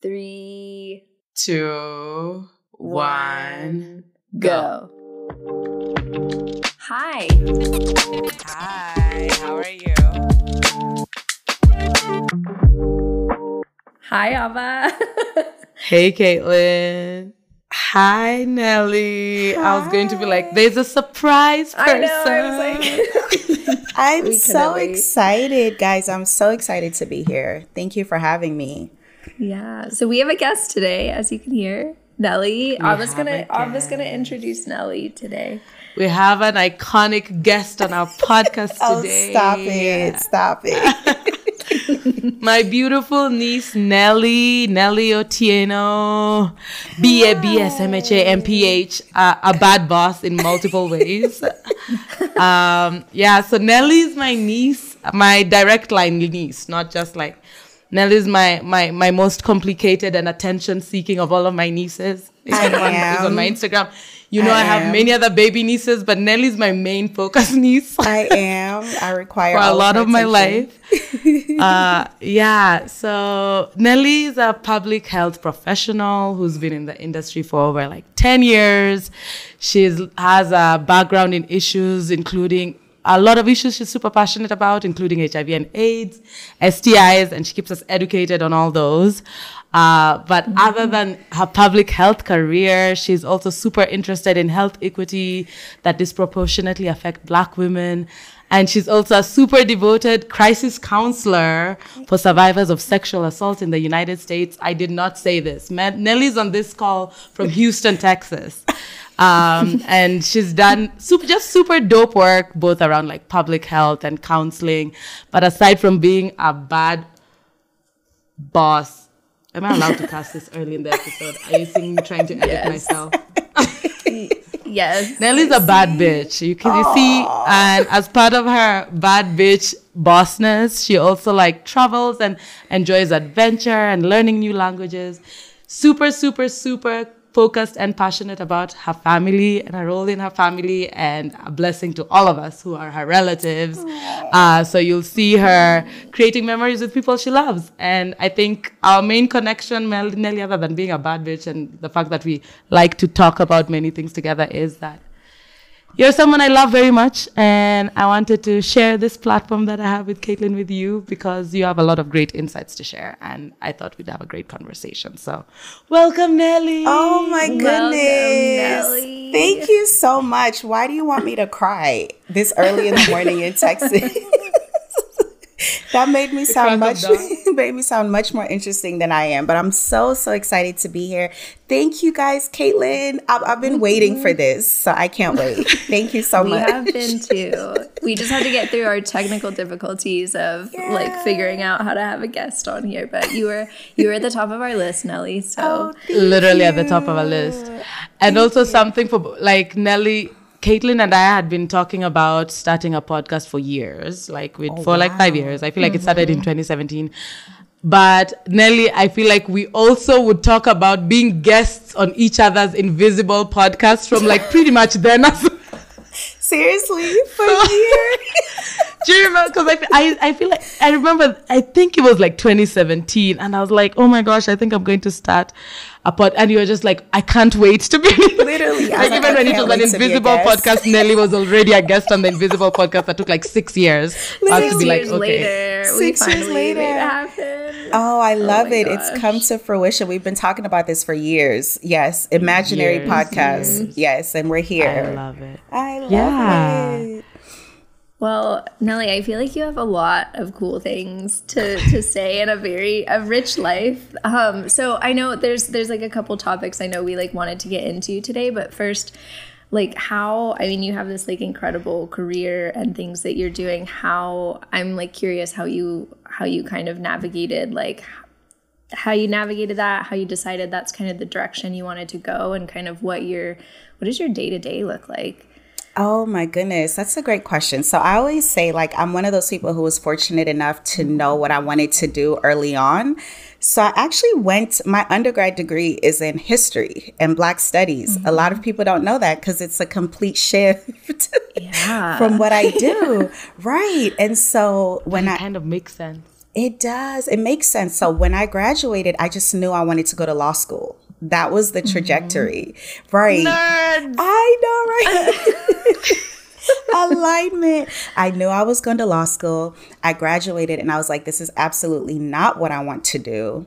three, two, one, go. Hi. Hi, how are you? Hi, Ava. Hey, Caitlin. Hi, Nelly. I was going to be like, there's a surprise person. I know. I was like, I'm We so excited, guys. I'm so excited to be here. Thank you for having me. Yeah. So we have a guest today, as you can hear, Nelly. Ava's have gonna a Ava's gonna introduce Nelly today. We have an iconic guest on our podcast Oh, today. stop it. Stop it. My beautiful niece, Nelly, Nelly Otieno, BA, BS, MHA, MPH, uh, a bad boss in multiple ways. um, yeah, so Nelly's my niece, my direct line niece, not just like Nelly's my, my, my most complicated and attention seeking of all of my nieces. If I anyone is on my am. Instagram. You know, I, I have many other baby nieces, but Nelly's my main focus niece I am. I require for a lot of my life. uh, yeah, so Nelly is a public health professional who's been in the industry for over like 10 years. She has a background in issues, including a lot of issues she's super passionate about, including HIV and AIDS, STIs, and she keeps us educated on all those. Uh, but other than her public health career, she's also super interested in health equity that disproportionately affect Black women. And she's also a super devoted crisis counselor for survivors of sexual assault in the United States. I did not say this. Nelly's on this call from Houston, Texas. Um, and she's done super, just super dope work, both around like public health and counseling. But aside from being a bad boss, am I allowed to cast this early in the episode? Are you seeing me trying to edit Yes. myself? Yes. Nelly's a bad bitch. You can you see, and as part of her bad bitch bossness, she also like travels and enjoys adventure and learning new languages. Super, super, super focused and passionate about her family and her role in her family, and a blessing to all of us who are her relatives. Uh, so you'll see her creating memories with people she loves, and I think our main connection, Nelly, other than being a bad bitch and the fact that we like to talk about many things together, is that you're someone I love very much, and I wanted to share this platform that I have with Caitlin with you because you have a lot of great insights to share, and I thought we'd have a great conversation. So, welcome, Nelly. Oh my goodness. Welcome, goodness. Nelly. Thank you so much. Why do you want me to cry this early in the morning in Texas? that made me sound much made me sound much more interesting than I am. But I'm so so excited to be here. Thank you guys, Caitlin. I've, I've been waiting for mm-hmm. this, so I can't wait. Thank you so We much. We have been too. We just had to get through our technical difficulties of like figuring out how to have a guest on here. But you were you were at the top of our list, Nelly. So Oh, thank literally at the top of our list. And also something for like Nelly, Caitlin and I had been talking about starting a podcast for years, like with, oh, for like five years. I feel like it started in mm-hmm. 2017. But Nelly, I feel like we also would talk about being guests on each other's invisible podcasts from like pretty much then. Seriously, for years. Do you remember? Because I, I, I feel like I remember. I think it was like 2017, and I was like, "Oh my gosh, I think I'm going to start a pod." And you were just like, "I can't wait to be." Literally, like was like, even when it was an wait to be a Invisible podcast, Nelly was already a guest on the Invisible podcast that took like six years. for us six to be like, years okay. later, Six years finally later. it happen. Oh, I oh love my it. It's come to fruition. We've been talking about this for years. Yes, imaginary Years, podcast. Yes, and we're here. I love it. I love Yeah. it. Well, Nelly, I feel like you have a lot of cool things to, to say and a very a rich life. Um, so I know there's there's like a couple topics I know we like wanted to get into today, but first, like how I mean you have this like incredible career and things that you're doing. How I'm like curious how you how you kind of navigated like how you navigated that, how you decided that's kind of the direction you wanted to go, and kind of what your what does your day to day look like? Oh my goodness, that's a great question. So I always say, like, I'm one of those people who was fortunate enough to know what I wanted to do early on. So I actually went, my undergrad degree is in history and Black studies. A lot of mm-hmm. people don't know that because it's a complete shift Yeah. from what I do. right. And so when It I, kind of makes sense. It does. It makes sense. So when I graduated, I just knew I wanted to go to law school. That was the trajectory. Mm-hmm. Right. Nerds. I know, right? alignment. I knew I was going to law school. I graduated and I was like, this is absolutely not what I want to do.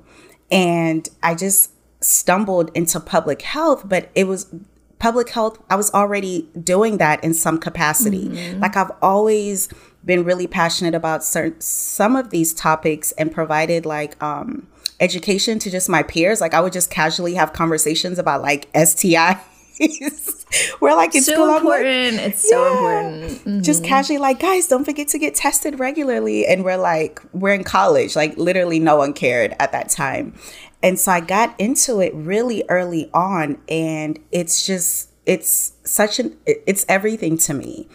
And I just stumbled into public health, but it was public health. I was already doing that in some capacity. Mm-hmm. Like I've always been really passionate about certain, some of these topics and provided like, um, education to just my peers. Like I would just casually have conversations about like STIs. We're like it's so school, important. Like, it's yeah. so important. Mm-hmm. Just casually, like, guys, don't forget to get tested regularly. And we're like, we're in college. Like, literally, no one cared at that time. And so I got into it really early on, and it's just, it's such an, it's everything to me.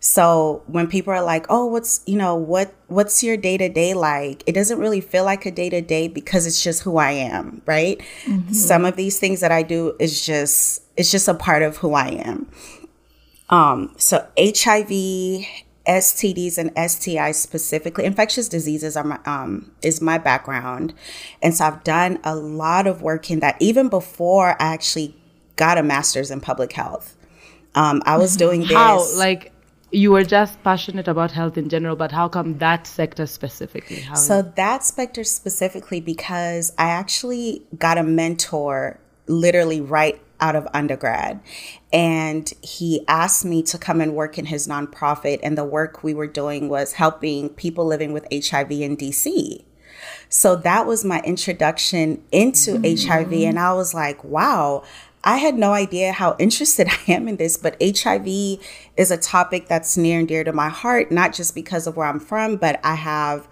So when people are like, "Oh, what's, you know, what what's your day-to-day like?" It doesn't really feel like a day-to-day because it's just who I am, right? Mm-hmm. Some of these things that I do is just it's just a part of who I am. Um, so HIV, STDs and STIs specifically, infectious diseases are my um, is my background, and so I've done a lot of work in that even before I actually got a master's in public health. Um, I was doing this. How like you were just passionate about health in general, but how come that sector specifically? How so that sector specifically because I actually got a mentor literally right out of undergrad. And he asked me to come and work in his nonprofit. And the work we were doing was helping people living with HIV in DC. So that was my introduction into mm-hmm. HIV. And I was like, wow, I had no idea how interested I am in this, but HIV is a topic that's near and dear to my heart, not just because of where I'm from, but I have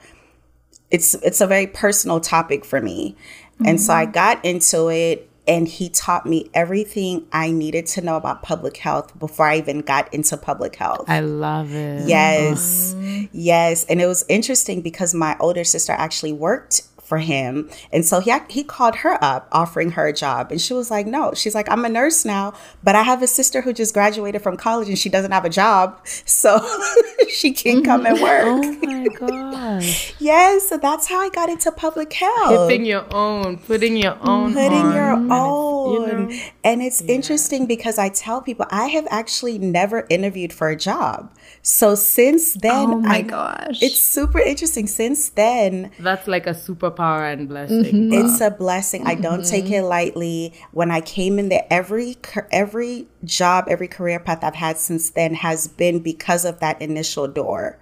it's it's a very personal topic for me. Mm-hmm. And so I mm-hmm. got into it and he taught me everything I needed to know about public health before I even got into public health. I love it. Yes. Yes. And it was interesting because my older sister actually worked for him. And so he he called her up offering her a job and she was like, "No." She's like, "I'm a nurse now, but I have a sister who just graduated from college and she doesn't have a job, so she can mm-hmm. come and work." Oh my gosh. yes, so that's how I got into public health. Putting your own, putting your own putting your own. And it's, you know, and it's yeah. interesting because I tell people I have actually never interviewed for a job. So since then, oh my I, gosh, it's super interesting. Since then, that's like a superpower and blessing. Mm-hmm. It's a blessing. Mm-hmm. I don't take mm-hmm. it lightly. When I came in there, every every job, every career path I've had since then has been because of that initial door.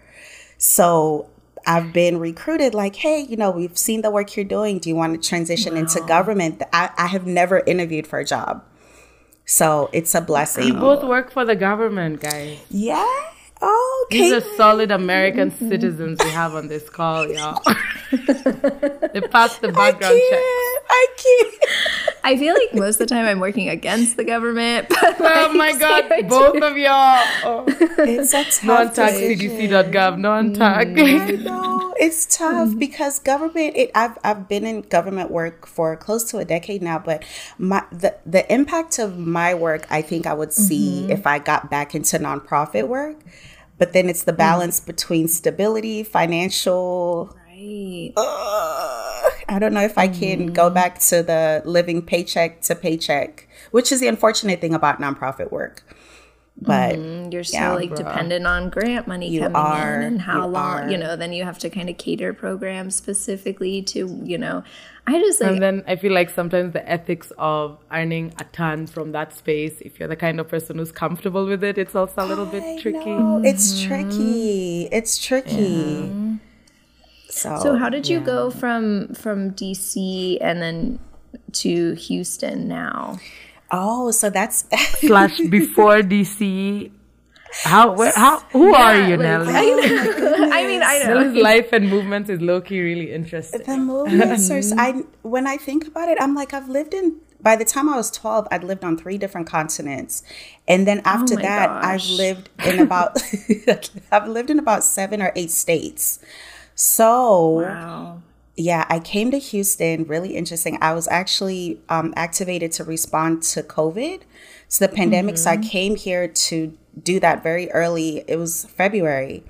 So I've been recruited like, hey, you know, we've seen the work you're doing. Do you want to transition wow. into government? I, I have never interviewed for a job. So it's a blessing. You both work for the government, guys. Yeah. Oh, okay. These are solid American citizens we have on this call, y'all. they passed the background check. I can't. I feel like most of the time I'm working against the government. But oh my god, both of y'all. Oh. It's a tough Non-tag cdc.gov, non-tag. I know. It's tough mm-hmm. because government it I've I've been in government work for close to a decade now, but my the, the impact of my work I think I would see mm-hmm. if I got back into nonprofit work but then it's the mm. balance mm. between stability, financial. Right. Uh, I don't know if I can mm. go back to the living paycheck to paycheck, which is the unfortunate thing about nonprofit work. But mm, you're still yeah, like bro. dependent on grant money you coming are, in and how long, are. you know, then you have to kind of cater programs specifically to, you know, I just like, and then I feel like sometimes the ethics of earning a ton from that space, if you're the kind of person who's comfortable with it, it's also a little I bit tricky. Know. It's mm-hmm. tricky. It's tricky. Yeah. So, so how did you yeah. go from from DC and then to Houston now? Oh, so that's slash before DC how? Where, how? Who yeah, are you, Nelly? I, I mean, I know. Nelly's life and movement is low key really interesting. The movements are. I when I think about it, I'm like I've lived in. By the time I was 12, I'd lived on three different continents, and then oh after oh that, gosh. I've lived in about. I've lived in about seven or eight states. So. Wow yeah, I came to Houston. Really interesting. I was actually um, activated to respond to COVID, so the pandemic. Mm-hmm. So I mm-hmm. came here to do that very early. It was February.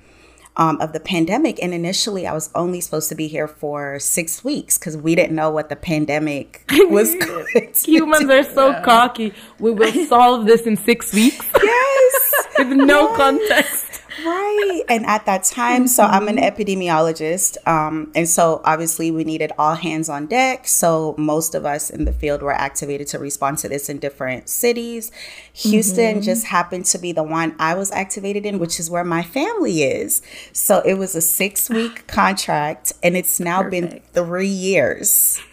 um, of the pandemic. And initially, I was only supposed to be here for six weeks because we didn't know what the pandemic was going Humans are so cocky. We will solve this in six weeks Yes. with no Yes. context. Right. And at that time, so I'm an epidemiologist. Um, and so obviously we needed all hands on deck. So most of us in the field were activated to respond to this in different cities. Houston just happened to be the one I was activated in, which is where my family is. So it was a six week contract and it's now been three years.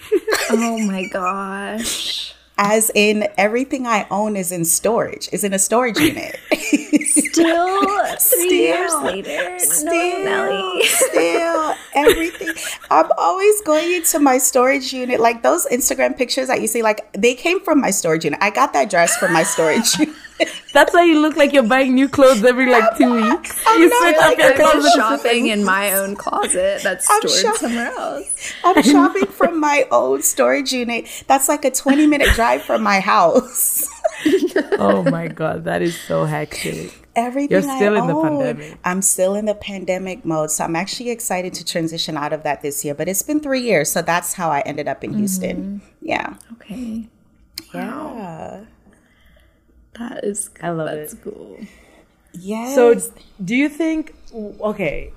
Oh my gosh. As in everything I own is in storage, is in a storage unit. Still three Still. years later. Still, no, still, everything. I'm always going into my storage unit. Like those Instagram pictures that you see, like they came from my storage unit. I got that dress from my storage unit. That's why you look like you're buying new clothes every like two weeks. I'm you not switch like up your I'm clothes. just and- shopping in my own closet that's I'm stored shop- somewhere else. I'm shopping from my own storage unit. That's like a 20 minute drive from my house. Oh my god, that is so hectic. Everything You're still I in the own. pandemic. I'm still in the pandemic mode. So I'm actually excited to transition out of that this year. But it's been three years. So that's how I ended up in Houston. Mm-hmm. Yeah. Okay. Yeah. That is I love that's it. cool. Yes. So, do you think? Okay,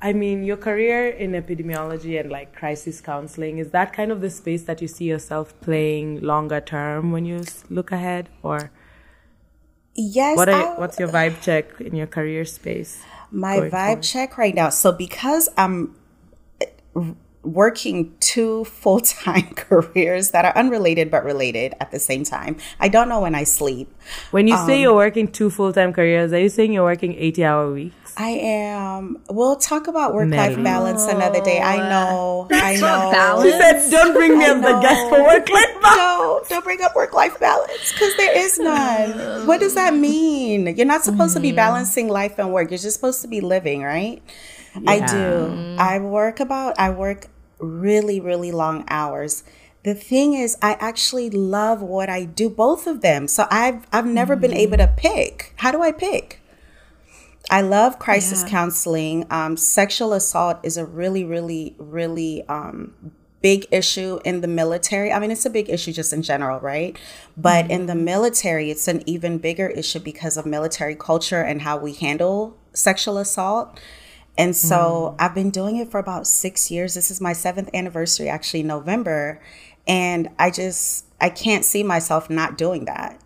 I mean, your career in epidemiology and like crisis counseling is that kind of the space that you see yourself playing longer term when you look ahead, or yes. what? Are, what's your vibe check in your career space? my vibe forward? check right now. So because I'm uh, working two full-time careers that are unrelated but related at the same time. I don't know when I sleep. When you Um, say you're working two full time careers, are you saying you're working eighty hour weeks? I am we'll talk about work-life Nelly. balance another day. I know. I know. not balance. said, "Don't bring me I as the guest for work life No, don't bring up work life balance because there is none. What does that mean? You're not supposed to be balancing life and work. You're just supposed to be living, right? I do. I work about, I work really, really long hours. The thing is, I actually love what I do, both of them. So I've I've never been able to pick. How do I pick? I love crisis Yeah. counseling. Um, sexual assault is a really, really, really um, big issue in the military. I mean, it's a big issue just in general, right? But in the military, it's an even bigger issue because of military culture and how we handle sexual assault. And so I've been doing it for about six years. This is my seventh anniversary, actually, in November. And I just, I can't see myself not doing that.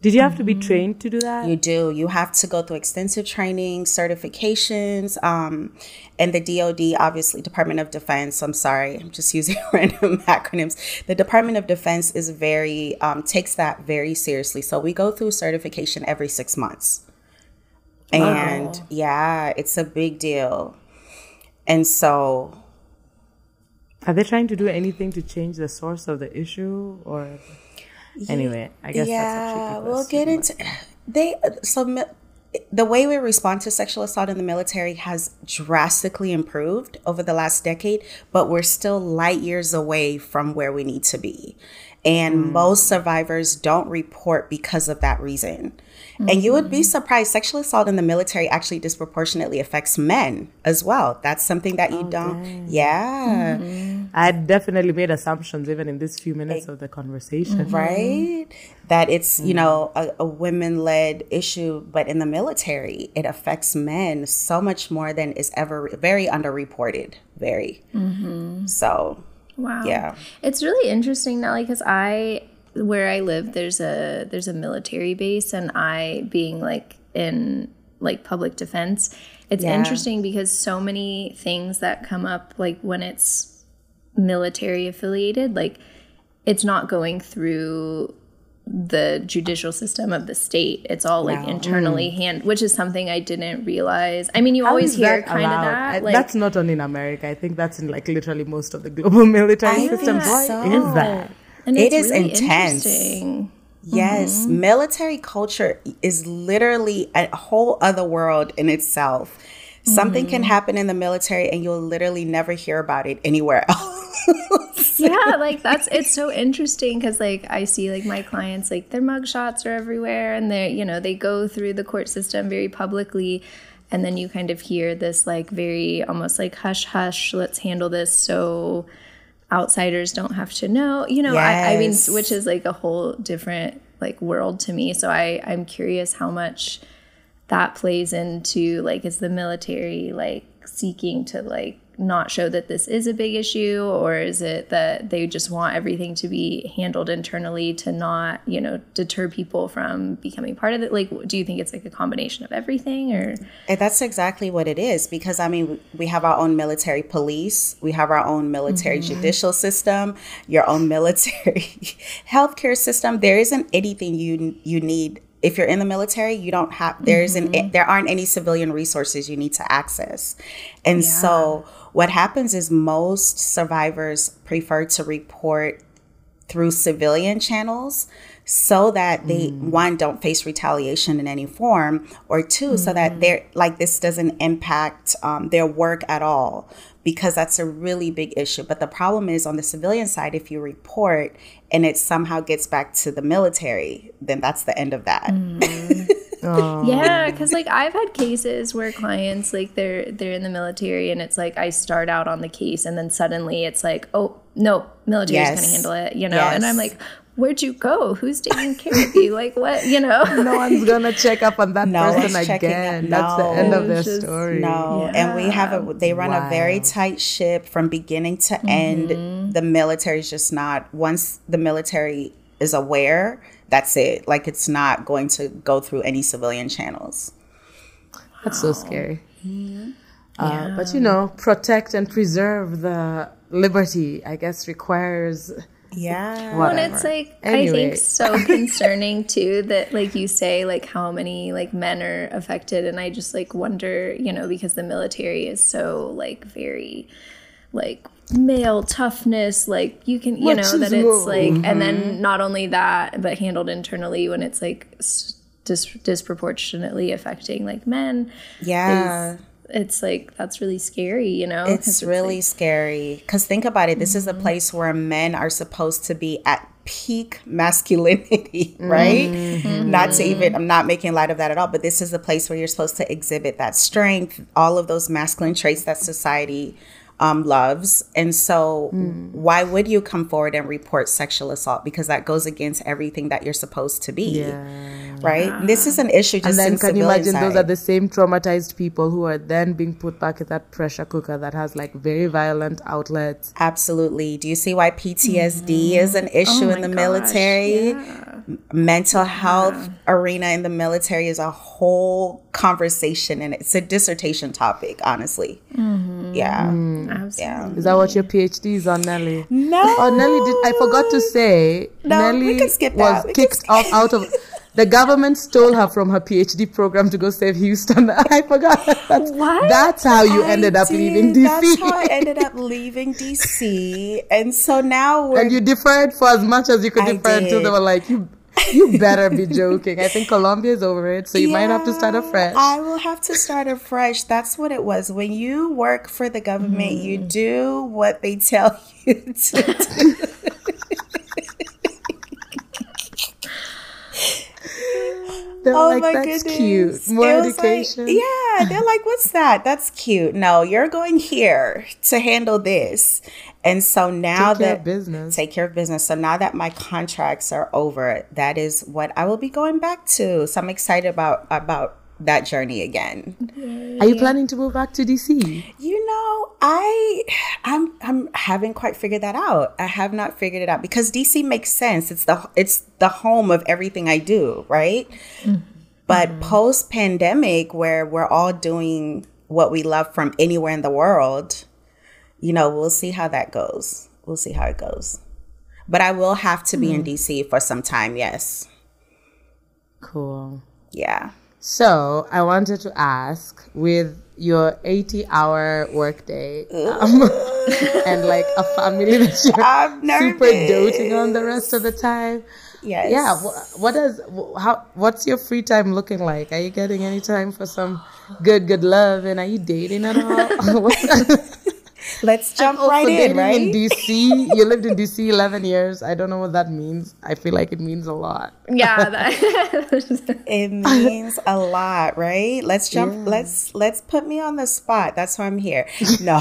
Did you have to be trained to do that? You do. You have to go through extensive training, certifications, um, and the DoD, obviously, Department of Defense. I'm sorry, I'm just using random acronyms. The Department of Defense is very um, takes that very seriously. So we go through certification every six months, and oh. yeah, it's a big deal. And so Are they trying to do anything to change the source of the issue, or anyway? I guess yeah, that's we'll get into they. Uh, so the way we respond to sexual assault in the military has drastically improved over the last decade, but we're still light years away from where we need to be. And hmm. most survivors don't report because of that reason. And you would be mm-hmm. surprised, sexual assault in the military actually disproportionately affects men as well. That's something that you oh, don't, yeah. Mm-hmm. I definitely made assumptions even in these few minutes of the conversation. Mm-hmm. right? That it's, you know, a, a women led issue, but in the military, it affects men so much more than is ever very underreported. Very. So, Wow. Yeah. It's really interesting, Nelly, because I where I live there's a there's a military base and I being like in like public defense, it's Yeah. interesting because so many things that come up like when it's military affiliated, like it's not going through the judicial system of the state. It's all like Wow. internally mm. hand, which is something I didn't realize. I mean, you How always hear kind of that. I- like, that's not only in America. I think that's in like literally most of the global military I systems. Why so. is that? And It it's really intense. yes, mm-hmm. military culture is literally a whole other world in itself. Something can mm-hmm. happen in the military and you'll literally never hear about it anywhere else. yeah like that's it's so interesting because like i see like my clients like their mugshots are everywhere and they're you know they go through the court system very publicly and then you kind of hear this like very almost like hush hush let's handle this so outsiders don't have to know you know I, I mean which is like a whole different like world to me. So i i'm curious how much that plays into like is the military like seeking to like not show that this is a big issue or is it that they just want everything to be handled internally to not you know deter people from becoming part of it? Like do you think it's like a combination of everything or? And that's exactly what it is because I mean, we have our own military police, we have our own military mm-hmm. judicial system, your own military healthcare system. There isn't anything you you need. If you're in the military. You don't have there isn't mm-hmm. there aren't any civilian resources you need to access, and so what happens is most survivors prefer to report through civilian channels so that they mm. one don't face retaliation in any form or two so that mm-hmm. they're like this doesn't impact um, their work at all because that's a really big issue. But the problem is on the civilian side if you report and it somehow gets back to the military then that's the end of that mm-hmm. Oh. yeah because like i've had cases where clients like they're they're in the military and it's like i start out on the case and then suddenly it's like oh no military's Yes. gonna handle it you know? And i'm like where'd you go? Who's taking care of you? Like what? You know? No one's gonna check up on that No person checking again. up. That's the end of their just- story. No, and we have a they run a very tight ship from beginning to end. Mm-hmm. The military is just not once the military is aware, that's it. Like it's not going to go through any civilian channels. That's so scary. Uh, but you know, protect and preserve the liberty, I guess, requires Yeah. Whatever. and it's like I think so concerning too that like you say like how many like men are affected and I just like wonder, you know, because the military is so like very like male toughness like you can you know that it's Machismo. like and Mm-hmm. then not only that but handled internally when it's like dis- disproportionately affecting like men Yeah. is- it's like that's really scary you know It's really scary because think about it. This is a Mm-hmm. place where men are supposed to be at peak masculinity, right? Mm-hmm. Not to even, I'm not making light of that at all, but this is a place where you're supposed to exhibit that strength, all of those masculine traits that society um, loves. And so, Mm. why would you come forward and report sexual assault? Because that goes against everything that you're supposed to be, right? This is an issue just and then in can you civilian imagine those are the same traumatized people who are then being put back in that pressure cooker that has like very violent outlets Absolutely. Do you see why PTSD is an issue in Mm-hmm. Oh my the gosh, military? Mental health arena in the military is a whole conversation and it's a dissertation topic, honestly. Mm-hmm. Yeah. Absolutely Yeah. is that what your phd is on nelly No. oh nelly did i forgot to say No, nelly was that. We can kicked off out of the government stole her from her phd program to go save houston i forgot that's, What? that's how you I ended up did. leaving dc That's how I ended up leaving DC. And so now we're and you deferred for as much as you could I defer until they were like, you, you better be joking. I think Columbia is over it, so you might have to start afresh. I will have to start afresh. That's what it was. When you work for the government, you Mm. do what they tell you to do. They're Oh like, my that's goodness. cute. More was like- education. yeah, they're like, what's that? That's cute. No, you're going here to handle this. And so now Take care that of business. take care of business. So now that my contracts are over, that is what I will be going back to. So I'm excited about about that journey again. Are you planning to move back to DC? You know, I I'm I'm haven't quite figured that out. I have not figured it out because DC makes sense. It's the it's the home of everything I do, right? Mm-hmm. But mm-hmm. post pandemic where we're all doing what we love from anywhere in the world, you know, we'll see how that goes. We'll see how it goes. But I will have to be in DC for some time, yes. Cool. Yeah. So I wanted to ask, with your 80-hour workday um, and like a family that you're super doting on the rest of the time, Yes. yeah. wh- What does wh- how? What's your free time looking like? Are you getting any time for some good, good love? And are you dating at all? What's- Let's jump Also, right in, right? in DC, you lived in DC 11 years. I don't know what that means. I feel like it means a lot. Yeah, that, it means a lot, right? Let's jump. Let's let's put me on the spot. That's why I'm here. No,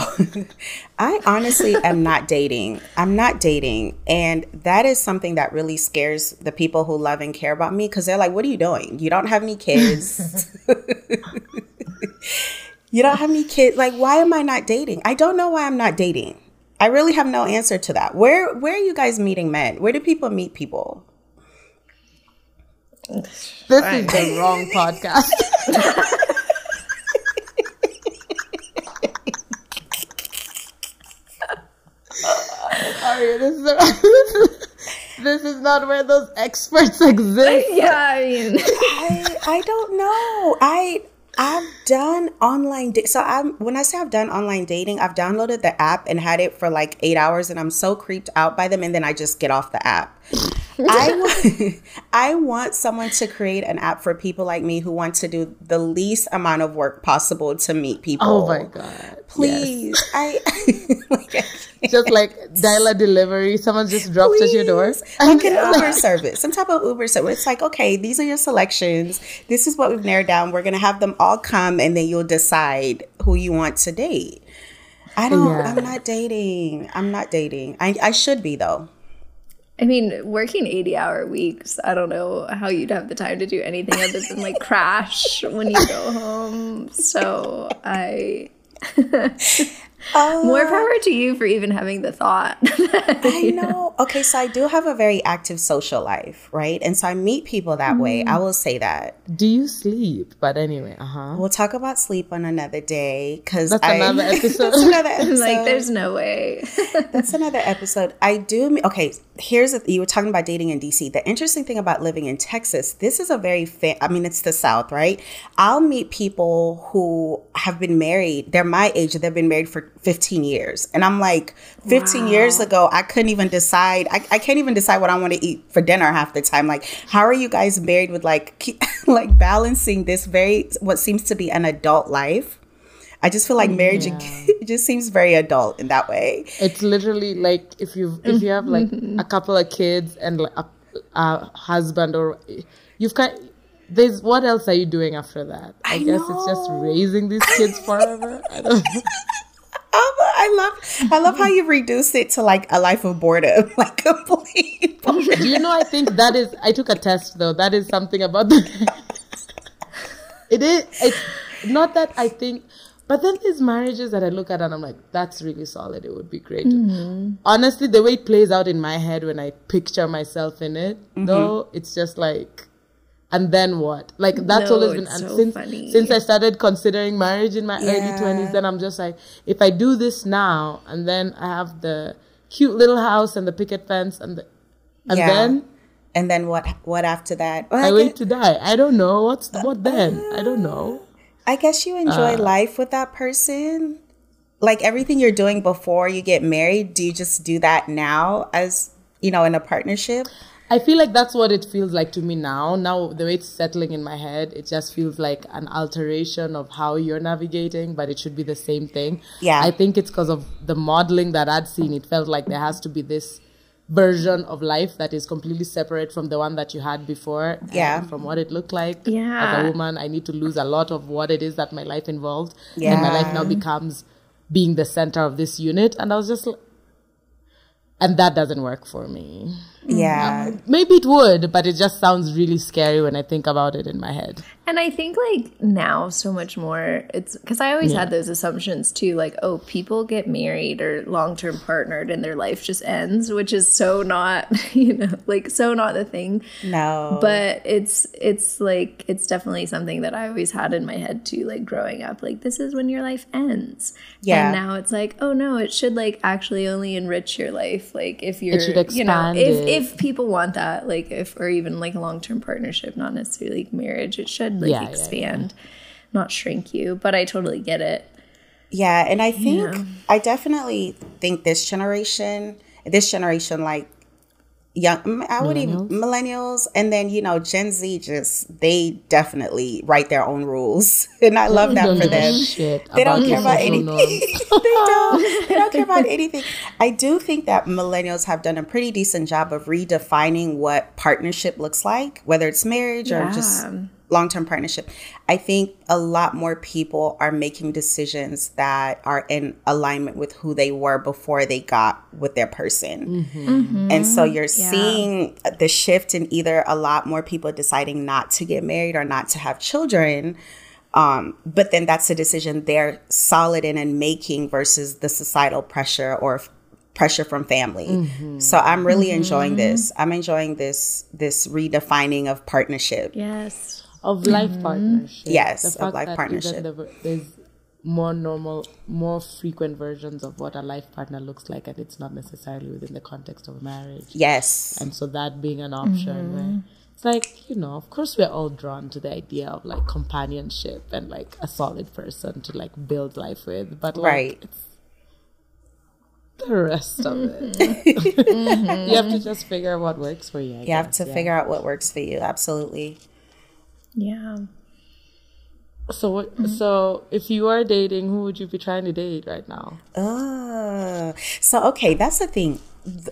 I honestly am not dating. I'm not dating, and that is something that really scares the people who love and care about me because they're like, "What are you doing? You don't have any kids." You don't have any kids. Like, why am I not dating? I don't know why I'm not dating. I really have no answer to that. Where where are you guys meeting men? Where do people meet people? This is the wrong podcast. Sorry, this is, this is not where those experts exist. yeah, I mean, I I don't know. I I've done online so I'm when I say I've done online dating, I've downloaded the app and had it for like 8 hours and I'm so creeped out by them and then I just get off the app. I want, I want someone to create an app for people like me who want to do the least amount of work possible to meet people. Oh my god. Please. I like, I. Just like dial a delivery, someone just dropped at your door. Like an Uber service, some type of Uber service. It's like, okay, these are your selections. This is what we've narrowed down. We're gonna have them all come, and then you'll decide who you want to date. I don't. Yeah. I'm not dating. I'm not dating. I, I should be though. I mean, working 80 hour weeks, I don't know how you'd have the time to do anything other than like crash when you go home. So I. More power to you for even having the thought. I know. Okay, so I do have a very active social life, right? And so I meet people that way. I will say that. Do you sleep? But anyway, uh huh. We'll talk about sleep on another day because That's another episode. that's another episode. like, there's no way. That's another episode. I do. Okay, here's a, you were talking about dating in DC. The interesting thing about living in Texas, this is a very. Fa- I mean, it's the South, right? I'll meet people who have been married. They're my age. They've been married for 15 years, and I'm like, 15 years ago, I couldn't even decide. I, I can't even decide what I want to eat for dinner half the time. Like, how are you guys married with like keep, like balancing this very what seems to be an adult life? I just feel like marriage it just seems very adult in that way. It's literally like if you if you have like a couple of kids and like a, a husband or you've got there's what else are you doing after that? I, I guess it's just raising these kids forever. I don't know. I love I love how you reduce it to like a life of boredom, like complete boredom. Do you know? I think that is. I took a test though. That is something about the. it is. It's not that I think, but then there's marriages that I look at and I'm like, that's really solid. It would be great. Mm-hmm. Honestly, the way it plays out in my head when I picture myself in it, mm-hmm. though, it's just like. And then what? Like that's No, always been and so since funny. since I started considering marriage in my early twenties, then I'm just like, if I do this now, and then I have the cute little house and the picket fence and the, and Yeah. then And then what what after that? Well, I I, wait to die. I don't know what's what then. I don't know. I guess you enjoy Uh. life with that person. Like everything you're doing before you get married, do you just do that now as you know in a partnership? I feel like that's what it feels like to me now. Now the way it's settling in my head, it just feels like an alteration of how you're navigating, but it should be the same thing. Yeah. I think it's because of the modeling that I'd seen. It felt like there has to be this version of life that is completely separate from the one that you had before. Yeah. And from what it looked like. Yeah. As a woman, I need to lose a lot of what it is that my life involved. Yeah. And my life now becomes being the center of this unit. And I was just like, and that doesn't work for me. Yeah. Maybe it would, but it just sounds really scary when I think about it in my head. And I think like now so much more it's because I always had those assumptions too, like, oh, people get married or long term partnered and their life just ends, which is so not, you know, like so not the thing. No. But it's it's like it's definitely something that I always had in my head too, like growing up, like this is when your life ends. Yeah. And now it's like, oh no, it should like actually only enrich your life. Like if you're should you know, if it. if people want that, like if or even like a long term partnership, not necessarily like marriage, it should like Yeah, yeah, yeah. expand, not shrink you. But I totally get it. Yeah, and I think. I definitely think this generation, this generation, like young i would even millennials and then you know gen z just they definitely write their own rules and i oh, love that for them they don't care about anything they don't they don't care about anything i do think that millennials have done a pretty decent job of redefining what partnership looks like whether it's marriage yeah. or just long term partnership, I think a lot more people are making decisions that are in alignment with who they were before they got with their person. Mm-hmm. Mm-hmm. And so you're yeah. seeing the shift in either a lot more people deciding not to get married or not to have children. Um, but then that's a decision they're solid in and making versus the societal pressure or pressure from family. Mm-hmm. So I'm really mm-hmm. enjoying this. I'm enjoying this this redefining of partnership. Yes of life mm-hmm. partnership. Yes, of life partnership. The, there's more normal, more frequent versions of what a life partner looks like, and it's not necessarily within the context of marriage. Yes, and so that being an option mm-hmm. where it's like you know, of course, we're all drawn to the idea of like companionship and like a solid person to like build life with, but like, right. It's, the rest of it. Mm-hmm. you have to just figure out what works for you. I you guess. have to yeah. figure out what works for you. Absolutely. Yeah. So what? Mm-hmm. So if you are dating, who would you be trying to date right now? Uh, so okay, that's the thing.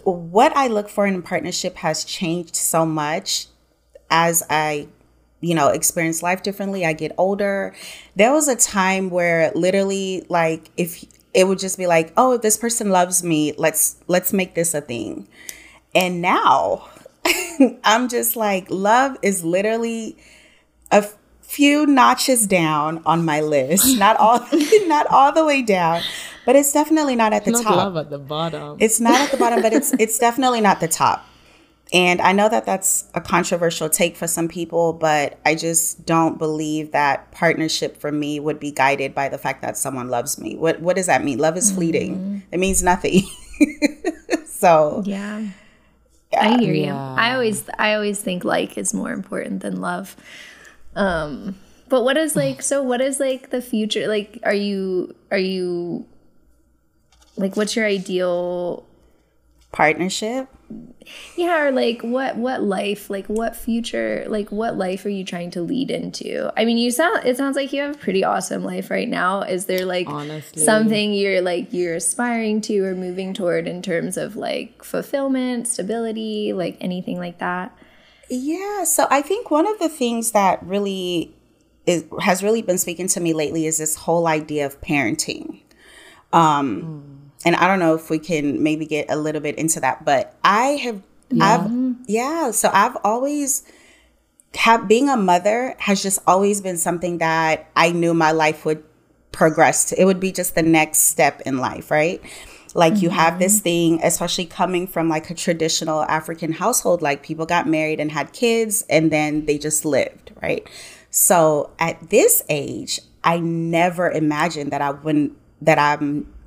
What I look for in a partnership has changed so much as I, you know, experience life differently. I get older. There was a time where literally, like, if it would just be like, oh, if this person loves me, let's let's make this a thing. And now, I'm just like, love is literally a few notches down on my list. Not all not all the way down, but it's definitely not at the not top. Love at the bottom. It's not at the bottom, but it's it's definitely not the top. And I know that that's a controversial take for some people, but I just don't believe that partnership for me would be guided by the fact that someone loves me. What what does that mean? Love is fleeting. Mm-hmm. It means nothing. so yeah. yeah. I hear you. Yeah. I always I always think like is more important than love. Um, but what is like? So what is like the future? Like, are you are you like what's your ideal partnership? Yeah, or like what what life, like what future, like what life are you trying to lead into? I mean, you sound it sounds like you have a pretty awesome life right now. Is there like Honestly. something you're like you're aspiring to or moving toward in terms of like fulfillment, stability, like anything like that? Yeah. So I think one of the things that really is, has really been speaking to me lately is this whole idea of parenting. Um, mm. And I don't know if we can maybe get a little bit into that, but I have, yeah. I've, yeah. So I've always, have, being a mother has just always been something that I knew my life would progress to. It would be just the next step in life, right? Like mm-hmm. you have this mm-hmm. thing, especially coming from like a traditional African household, like people got married and had kids and then they just lived, right? So at this age, I never imagined that I wouldn't that I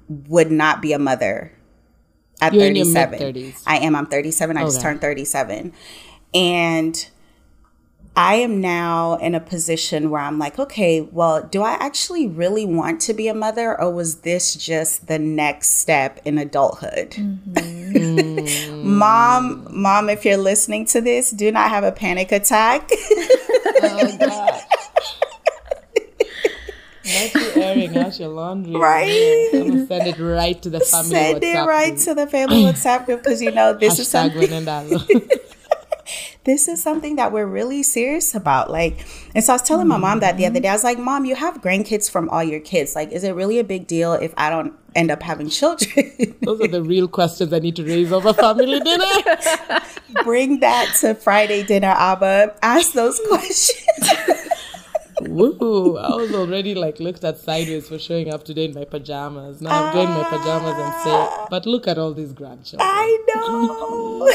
would not be a mother at You're 37. I am. I'm 37. I okay. just turned 37. And I am now in a position where I'm like, okay, well, do I actually really want to be a mother or was this just the next step in adulthood? Mm-hmm. mom, mom, if you're listening to this, do not have a panic attack. oh god. Not you airing out your laundry. Right. I'm gonna send it right to the family Send WhatsApp it right group. to the family WhatsApp group because you know this Hashtag is something this is something that we're really serious about. Like, and so I was telling my mom that the other day. I was like, Mom, you have grandkids from all your kids. Like, is it really a big deal if I don't end up having children? Those are the real questions I need to raise over family dinner. Bring that to Friday dinner, Abba. Ask those questions. Woo! I was already like looked at sideways for showing up today in my pajamas. Now I'm going in my pajamas and say, but look at all these grandchildren. I know.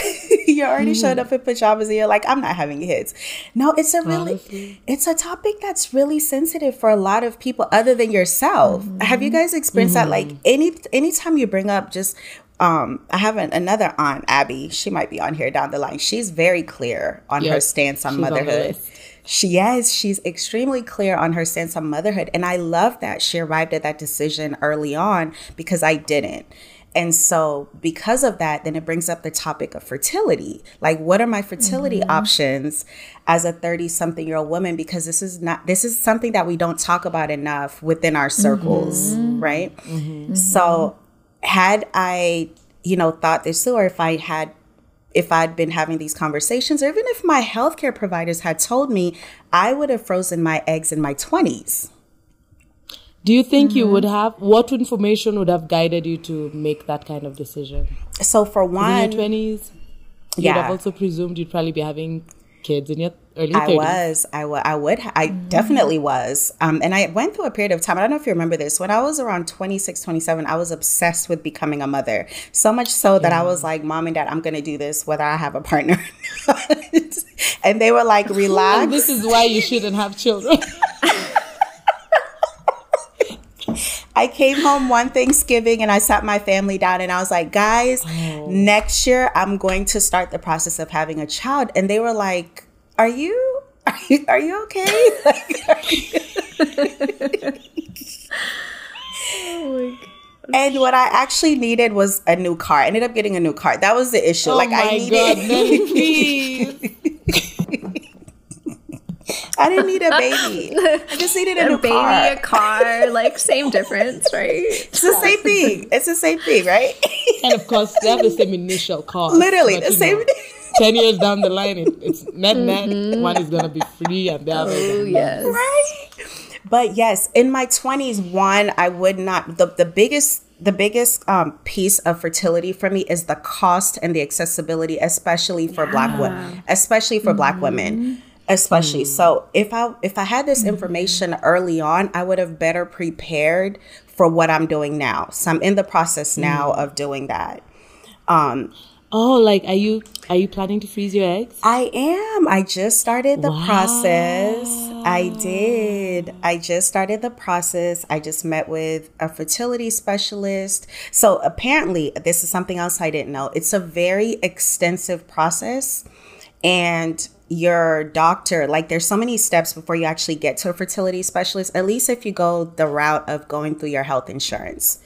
you already showed up in pajamas and you're like, I'm not having kids. No, it's a really, Honestly. it's a topic that's really sensitive for a lot of people other than yourself. Mm-hmm. Have you guys experienced mm-hmm. that? Like any, anytime you bring up just um, I have an, another aunt, Abby. She might be on here down the line. She's very clear on yep. her stance on motherhood. On she is. She's extremely clear on her sense on motherhood. And I love that she arrived at that decision early on because I didn't. and so because of that then it brings up the topic of fertility like what are my fertility mm-hmm. options as a 30 something year old woman because this is not this is something that we don't talk about enough within our circles mm-hmm. right mm-hmm. so had i you know thought this through or if i had if I'd been having these conversations, or even if my healthcare providers had told me, I would have frozen my eggs in my 20s. Do you think mm-hmm. you would have what information would have guided you to make that kind of decision? So for one, in your twenties, you'd yeah. have also presumed you'd probably be having kids in your early 30s. I was, I, w- I would, I mm-hmm. definitely was. Um, and I went through a period of time. I don't know if you remember this. When I was around 26, 27, I was obsessed with becoming a mother. So much so yeah. that I was like, mom and dad, I'm going to do this whether I have a partner and they were like, relax. this is why you shouldn't have children. I came home one Thanksgiving and I sat my family down and I was like, guys, oh. next year I'm going to start the process of having a child. And they were like, are you, are you, are you okay? like, are you- oh my And what I actually needed was a new car. I ended up getting a new car. That was the issue. Oh like I needed God, I didn't need a baby. I just needed a, a new baby, car. a car, like same difference, right? It's the same thing. It's the same thing, right? and of course, they have the same initial cost. Literally the same. Know, Ten years down the line, it, it's net net. Mm-hmm. One is gonna be free, and the other. Oh yes, right. But yes, in my twenties, one I would not. The the biggest the biggest um, piece of fertility for me is the cost and the accessibility, especially for yeah. black women, especially for mm-hmm. black women especially. Mm. So if I if I had this mm-hmm. information early on, I would have better prepared for what I'm doing now. So I'm in the process now mm. of doing that. Um Oh, like are you are you planning to freeze your eggs? I am. I just started the wow. process. I did. I just started the process. I just met with a fertility specialist. So apparently, this is something else I didn't know. It's a very extensive process and your doctor like there's so many steps before you actually get to a fertility specialist at least if you go the route of going through your health insurance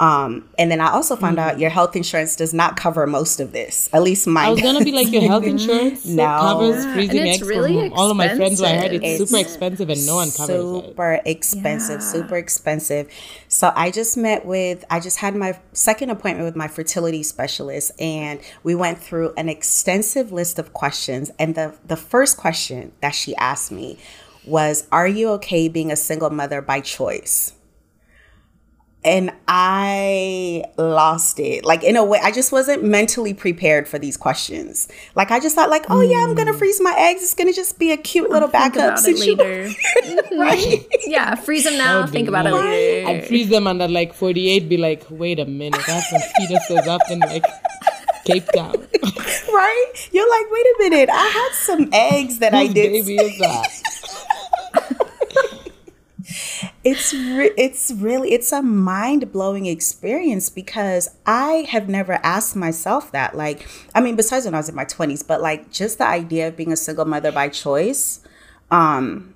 um, and then I also found mm-hmm. out your health insurance does not cover most of this. At least mine. I was gonna be like your health insurance no. covers freezing eggs. Really all of my friends who I heard it's, it's, super expensive and no one covers super it. Super expensive, yeah. super expensive. So I just met with I just had my second appointment with my fertility specialist and we went through an extensive list of questions. And the the first question that she asked me was, Are you okay being a single mother by choice? And I lost it. Like in a way, I just wasn't mentally prepared for these questions. Like I just thought, like, oh yeah, I'm gonna mm. freeze my eggs. It's gonna just be a cute little I'll backup situation, right? Yeah, freeze them now. Think about it later. I'd freeze them and at like 48, be like, wait a minute, I have some fetuses up in like Cape Town, right? You're like, wait a minute, I had some eggs that Whose I did. Baby is that? It's re- it's really it's a mind-blowing experience because I have never asked myself that like I mean besides when I was in my 20s but like just the idea of being a single mother by choice um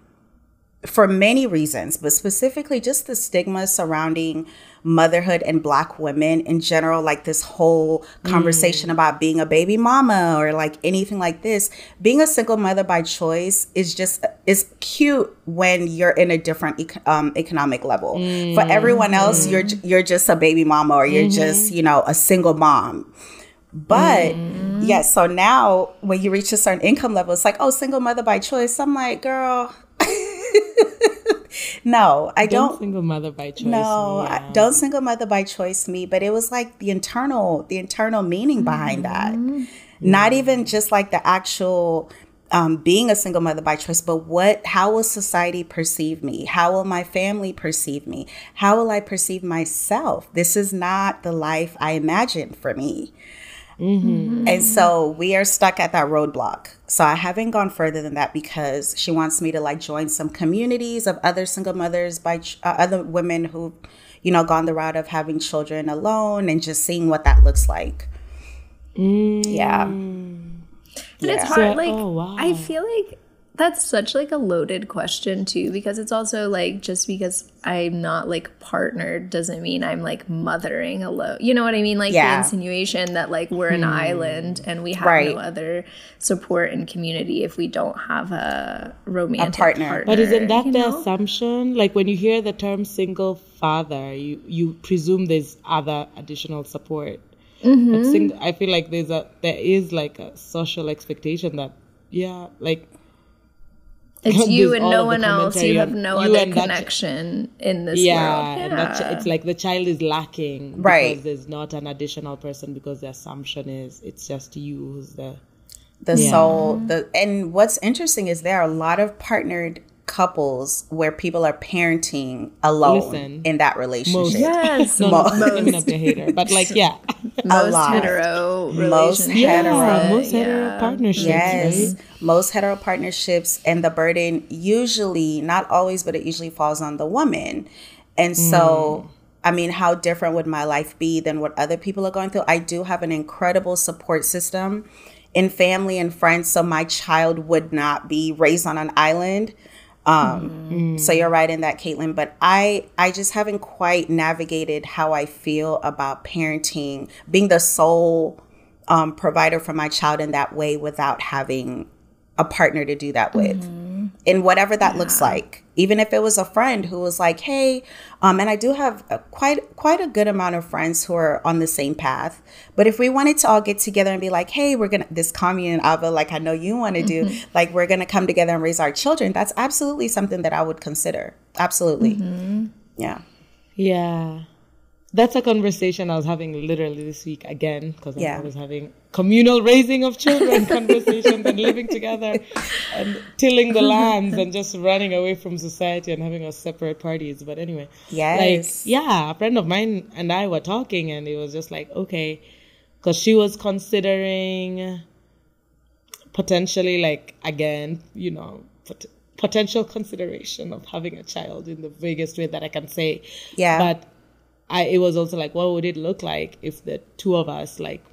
for many reasons, but specifically just the stigma surrounding motherhood and black women in general, like this whole conversation mm. about being a baby mama or like anything like this. Being a single mother by choice is just is cute when you're in a different um, economic level. Mm. For everyone else, you're you're just a baby mama or you're mm-hmm. just you know a single mom. But mm. yeah, so now when you reach a certain income level, it's like, oh, single mother by choice. I'm like, girl, no, I don't, don't, single mother by choice. No, I, don't single mother by choice me. But it was like the internal, the internal meaning behind mm-hmm. that. Not even just like the actual um, being a single mother by choice, but what? How will society perceive me? How will my family perceive me? How will I perceive myself? This is not the life I imagined for me. Mm-hmm. And so we are stuck at that roadblock. So I haven't gone further than that because she wants me to like join some communities of other single mothers by ch- uh, other women who, you know, gone the route of having children alone and just seeing what that looks like. Mm. Yeah. And yeah. it's hard. Like, oh, wow. I feel like That's such like a loaded question too, because it's also like just because I'm not like partnered doesn't mean I'm like mothering alone. You know what I mean? Like Yeah. the insinuation that like we're an island and we have Right. no other support and community if we don't have a romantic partner. partner. But isn't that the know? assumption? Like when you hear the term single father, you you presume there's other additional support. Mm-hmm. Sing- I feel like there's a there is like a social expectation that yeah, like It's you and no one else. You have no you other that ch- connection in this yeah, world. that ch- it's like the child is lacking Right. because there's not an additional person because the assumption is it's just you who's the the Yeah. soul the and what's interesting is there are a lot of partnered couples where people are parenting alone Listen, in that relationship most- yes, no, Most- no, let me not be a hater, but like yeah, most lot. hetero Most hetero. yeah, most Yeah. partnerships, Yes. right? Most hetero partnerships and the burden usually, not always, but it usually falls on the woman. And mm. so, I mean, how different would my life be than what other people are going through? I do have an incredible support system in family and friends, so my child would not be raised on an island. Um, So you're right in that, Caitlin. But I, I just haven't quite navigated how I feel about parenting, being the sole um, provider for my child in that way without having a partner to do that with. In whatever that looks like even if it was a friend who was like hey um, and i do have a, quite quite a good amount of friends who are on the same path. But if we wanted to all get together and be like hey we're gonna this commune and ava like i know you want to do like we're gonna come together and raise our children that's absolutely something that i would consider. Absolutely. Yeah. Yeah. That's a conversation I was having literally this week again because Yeah. I was having communal raising of children conversations and living together and tilling the lands and just running away from society and having our separate parties. But anyway, Yes. like yeah, a friend of mine and I were talking and it was just like okay, because she was considering potentially like again, you know, pot- potential consideration of having a child in the vaguest way that I can say. Yeah. But I it was also like, what would it look like if the two of us like,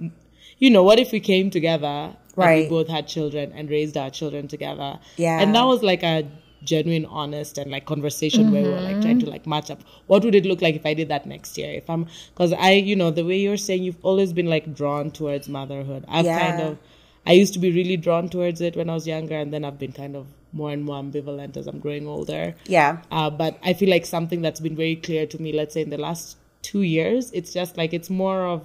you know, what if we came together, and Right. we both had children and raised our children together, Yeah. and that was like a genuine honest and like conversation where we were like trying to like match up what would it look like if i did that next year if i'm because i you know the way you're saying you've always been like drawn towards motherhood i've kind of I used to be really drawn towards it when I was younger, and then I've been kind of more and more ambivalent as I'm growing older. yeah Uh, but I feel like something that's been very clear to me, let's say in the last two years, it's just like it's more of,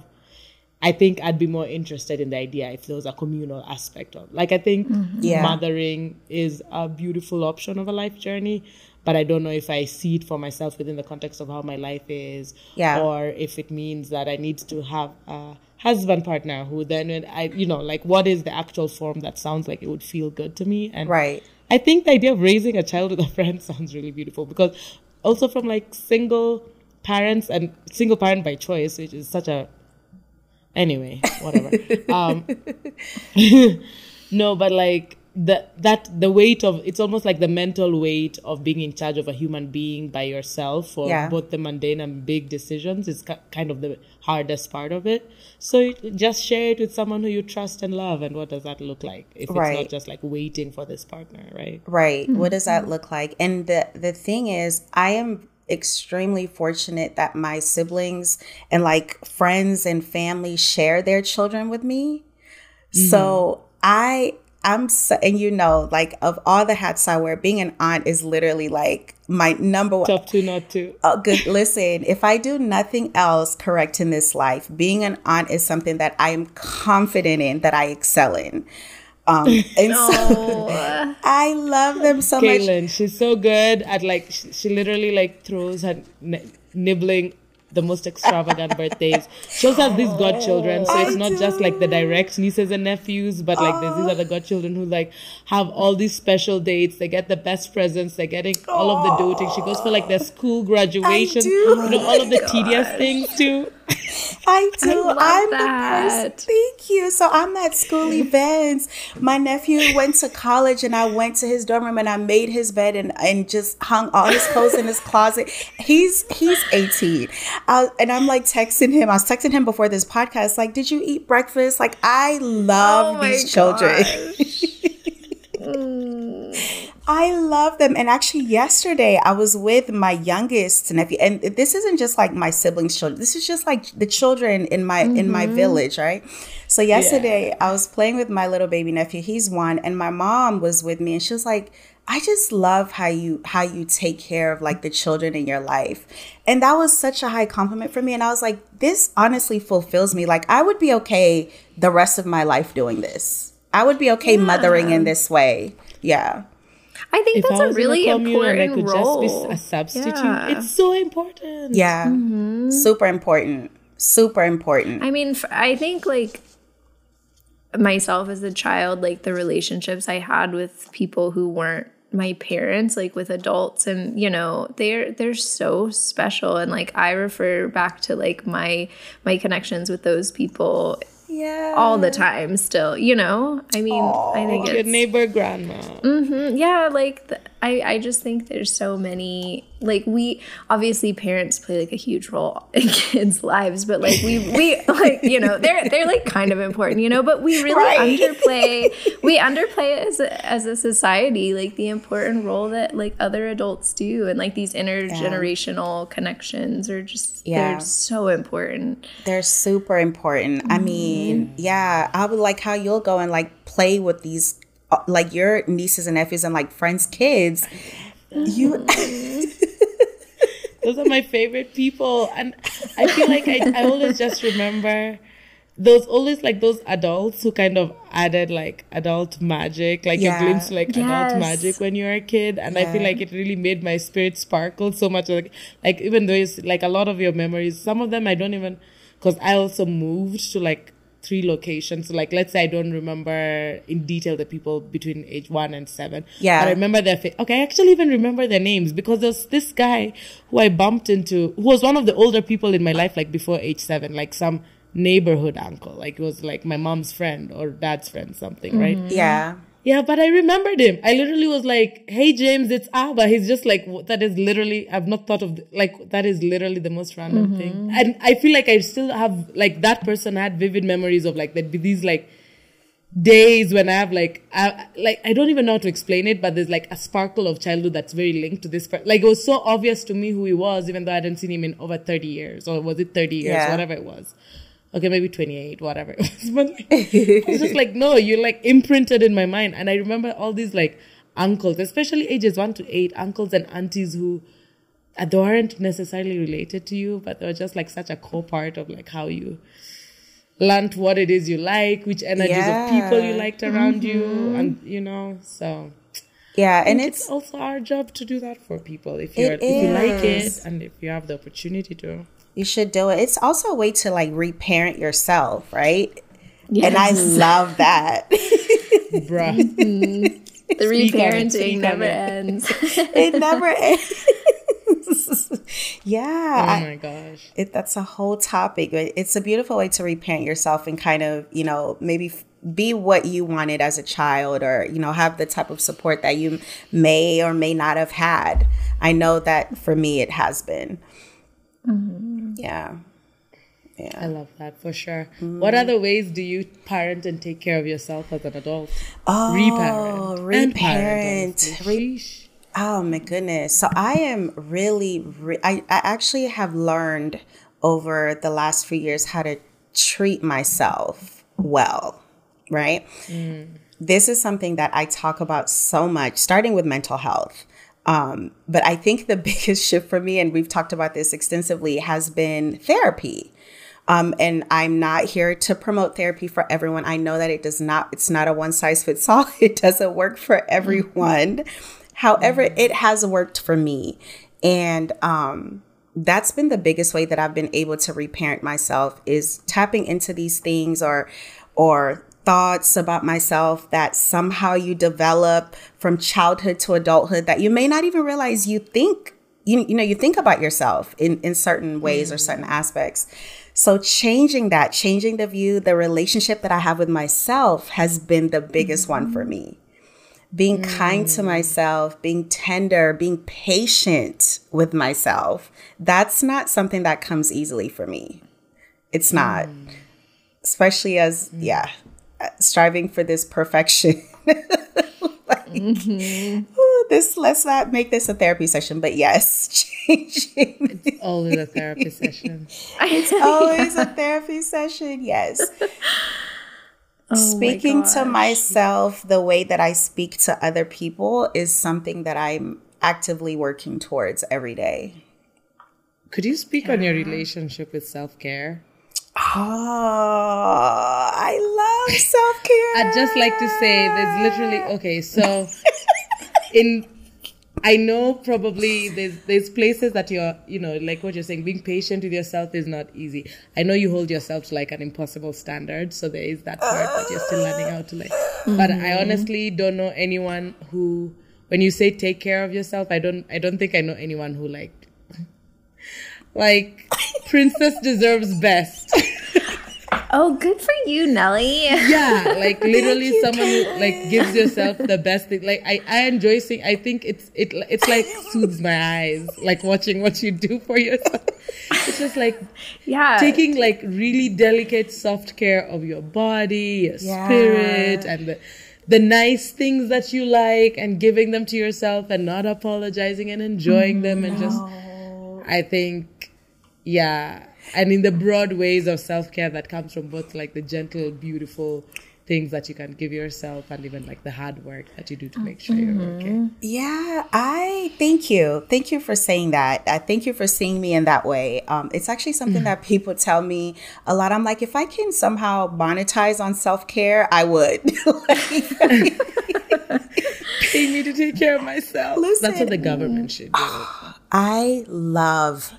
I think I'd be more interested in the idea if there was a communal aspect of, like I think mm-hmm. Yeah. mothering is a beautiful option of a life journey, but I don't know if I see it for myself within the context of how my life is, Yeah. or if it means that I need to have a husband partner who then I, you know, like what is the actual form that sounds like it would feel good to me, and right I think the idea of raising a child with a friend sounds really beautiful because also from like single parents and single parent by choice, which is such a anyway, whatever. um no, but like the that the weight of it's almost like the mental weight of being in charge of a human being by yourself for Yeah. both the mundane and big decisions is ki- kind of the hardest part of it. So just share it with someone who you trust and love, and what does that look like if it's not just like waiting for this partner, right? Right. What does that look like? And the the thing is, I am extremely fortunate that my siblings and like friends and family share their children with me. So mm-hmm. I I'm so, and you know, like of all the hats I wear, being an aunt is literally like my number one. Tough to not to. Oh, good. Listen, if I do nothing else correct in this life, being an aunt is something that I am confident in, that I excel in. Um, and so Oh, I love them so much. Caitlin, she's so good at like she, she literally like throws her n- nibbling the most extravagant birthdays. She also has these godchildren, so it's I not just like the direct nieces and nephews, but like there's these other godchildren who like have all these special dates. They get the best presents. They're getting all of the doting. She goes for like their school graduation, you know, all of the tedious things too. I do. love I'm that. the person. Thank you. So I'm at school events. My nephew went to college, and I went to his dorm room, and I made his bed, and and just hung all his clothes in his closet. He's he's 18, I, and I'm like texting him. I was texting him before this podcast, like, "Did you eat breakfast?" Like, I love Oh these children. I love them. And actually, yesterday I was with my youngest nephew, and this isn't just like my siblings' children. This is just like the children in my mm-hmm. in my mm-hmm. village, right? So yesterday yeah. I was playing with my little baby nephew. He's one, and my mom was with me, and she was like, I just love how you how you take care of like the children in your life. And that was such a high compliment for me and I was like this honestly fulfills me. Like I would be okay the rest of my life doing this. I would be okay yeah. mothering in this way. Yeah. I think if that's I a really important I could role. Just be a substitute. Yeah. It's so important. Yeah. Mm-hmm. Super important. Super important. I mean, I think like myself as a child, like the relationships I had with people who weren't my parents like with adults and you know they're they're so special and like i refer back to like my my connections with those people yeah all the time still you know? I mean Aww. i think it's your neighbor grandma. Mm-hmm, yeah like the, i i just think there's so many like we obviously parents play like a huge role in kids lives but like we we like you know they're they're like kind of important you know but we really right. underplay we underplay as a, as a society like the important role that like other adults do and like these intergenerational yeah. connections are just yeah. they're so important they're super important mm-hmm. i mean yeah i would like how you'll go and like play with these like your nieces and nephews and like friends kids you mm-hmm. those are my favorite people and i feel like I, I always just remember those always like those adults who kind of added like adult magic like yeah. you glimpse like yes. adult magic when you were a kid and yeah. i feel like it really made my spirit sparkle so much like like even though it's like a lot of your memories some of them i don't even because i also moved to like three locations. So like, let's say I don't remember in detail the people between age one and seven. Yeah. But I remember their face. Okay, I actually even remember their names because there's this guy who I bumped into, who was one of the older people in my life, like before age seven, like some neighborhood uncle. Like it was like my mom's friend or dad's friend, something, mm-hmm. right? Yeah. Yeah, but I remembered him. I literally was like, "Hey, James, it's Abba." He's just like, that is literally. I've not thought of like that is literally the most random mm-hmm. thing, and I feel like I still have like that person had vivid memories of like that be these like days when I have like I, like I don't even know how to explain it, but there's like a sparkle of childhood that's very linked to this. Like it was so obvious to me who he was, even though I hadn't seen him in over thirty years, or was it thirty years, yeah. whatever it was okay, maybe 28, whatever it was. But like, it's just like, no, you're like imprinted in my mind. And I remember all these like uncles, especially ages one to eight, uncles and aunties who uh, they weren't necessarily related to you, but they were just like such a core part of like how you learned what it is you like, which energies yeah. of people you liked around mm-hmm. you, and you know, so. Yeah, and it's, it's, also our job to do that for people if you if you like it and if you have the opportunity to. You should do it. It's also a way to like reparent yourself, right? Yes. And I love that. Bruh. Mm-hmm. The reparenting never ends. it never ends. yeah. Oh my gosh. It, that's a whole topic. It's a beautiful way to reparent yourself and kind of, you know, maybe be what you wanted as a child or, you know, have the type of support that you may or may not have had. I know that for me, it has been. Mm-hmm. Yeah. Yeah. I love that for sure. Mm. What other ways do you parent and take care of yourself as an adult? Oh, reparent. Reparent. Re- oh my goodness. So I am really, re- I, I actually have learned over the last few years how to treat myself well, right? Mm. This is something that I talk about so much, starting with mental health. Um, but I think the biggest shift for me, and we've talked about this extensively, has been therapy. Um, and I'm not here to promote therapy for everyone. I know that it does not, it's not a one size fits all. It doesn't work for everyone. However, mm-hmm. it has worked for me. And um, that's been the biggest way that I've been able to reparent myself is tapping into these things or or thoughts about myself that somehow you develop from childhood to adulthood that you may not even realize you think you, you know you think about yourself in in certain ways mm-hmm. or certain aspects so changing that changing the view the relationship that i have with myself has been the biggest mm-hmm. one for me being mm-hmm. kind to mm. myself being tender being patient with myself that's not something that comes easily for me it's not mm. especially as mm. yeah striving for this perfection. like, mm-hmm. Ooh, this let's not make this a therapy session, but yes, changing. It's always a therapy session. It's always a therapy session. Yes. Oh Speaking to myself the way that I speak to other people is something that I'm actively working towards every day. Could you speak yeah. on your relationship with self care? Oh, I love self care. I'd just like to say there's literally, okay, so in I know probably there's there's places that you're you know like what you're saying being patient with yourself is not easy. I know you hold yourself to like an impossible standard, so there is that part that you're still learning how to like. Mm-hmm. But I mm-hmm. honestly don't know anyone who when you say take care of yourself, I don't I don't think I know anyone who like like princess deserves best. Oh, good for you, Nelly. Yeah, like literally someone who like gives yourself the best thing. Like I, I enjoy seeing I think it's it it's like soothes my eyes, like watching what you do for yourself. It's just like yeah, taking like really delicate soft care of your body, your yeah. spirit and the the nice things that you like and giving them to yourself and not apologizing and enjoying them and just I think yeah and in the broad ways of self care that comes from both like the gentle, beautiful things that you can give yourself and even like the hard work that you do to make sure mm-hmm. you're okay. Yeah, I thank you. Thank you for saying that. I thank you for seeing me in that way. Um, it's actually something that people tell me a lot. I'm like, if I can somehow monetize on self care, I would. Pay me to take care of myself. Listen, That's what the government should do. I love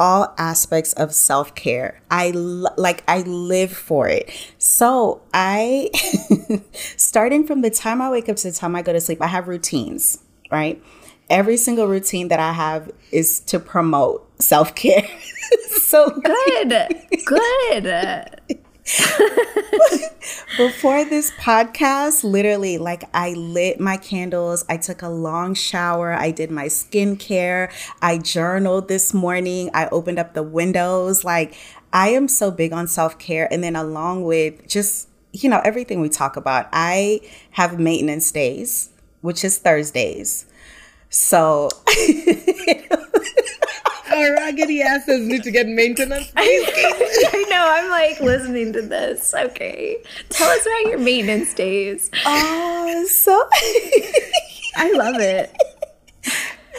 all aspects of self care. I like I live for it. So I, starting from the time I wake up to the time I go to sleep, I have routines. Right, every single routine that I have is to promote self care. so good, good. Before this podcast, literally, like I lit my candles, I took a long shower, I did my skincare, I journaled this morning, I opened up the windows. Like, I am so big on self care. And then, along with just, you know, everything we talk about, I have maintenance days, which is Thursdays. So, our raggedy asses need to get maintenance. I know. I'm like listening to this. Okay, tell us about your maintenance days. Oh, so I love it.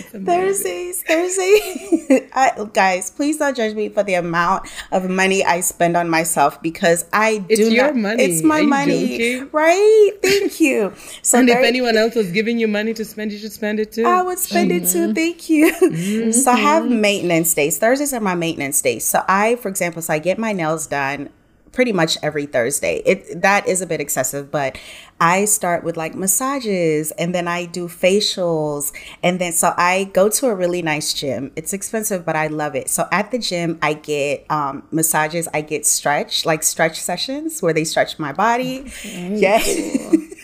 Thursdays, Thursday. I, guys, please don't judge me for the amount of money I spend on myself because I do. It's your not, money. It's my money, joking? right? Thank you. So and if anyone else was giving you money to spend, you should spend it too. I would spend mm-hmm. it too. Thank you. Mm-hmm. So I have maintenance days. Thursdays are my maintenance days. So I, for example, so I get my nails done pretty much every Thursday. It that is a bit excessive, but I start with like massages and then I do facials and then so I go to a really nice gym. It's expensive, but I love it. So at the gym, I get um, massages. I get stretch like stretch sessions where they stretch my body. Okay. Yes.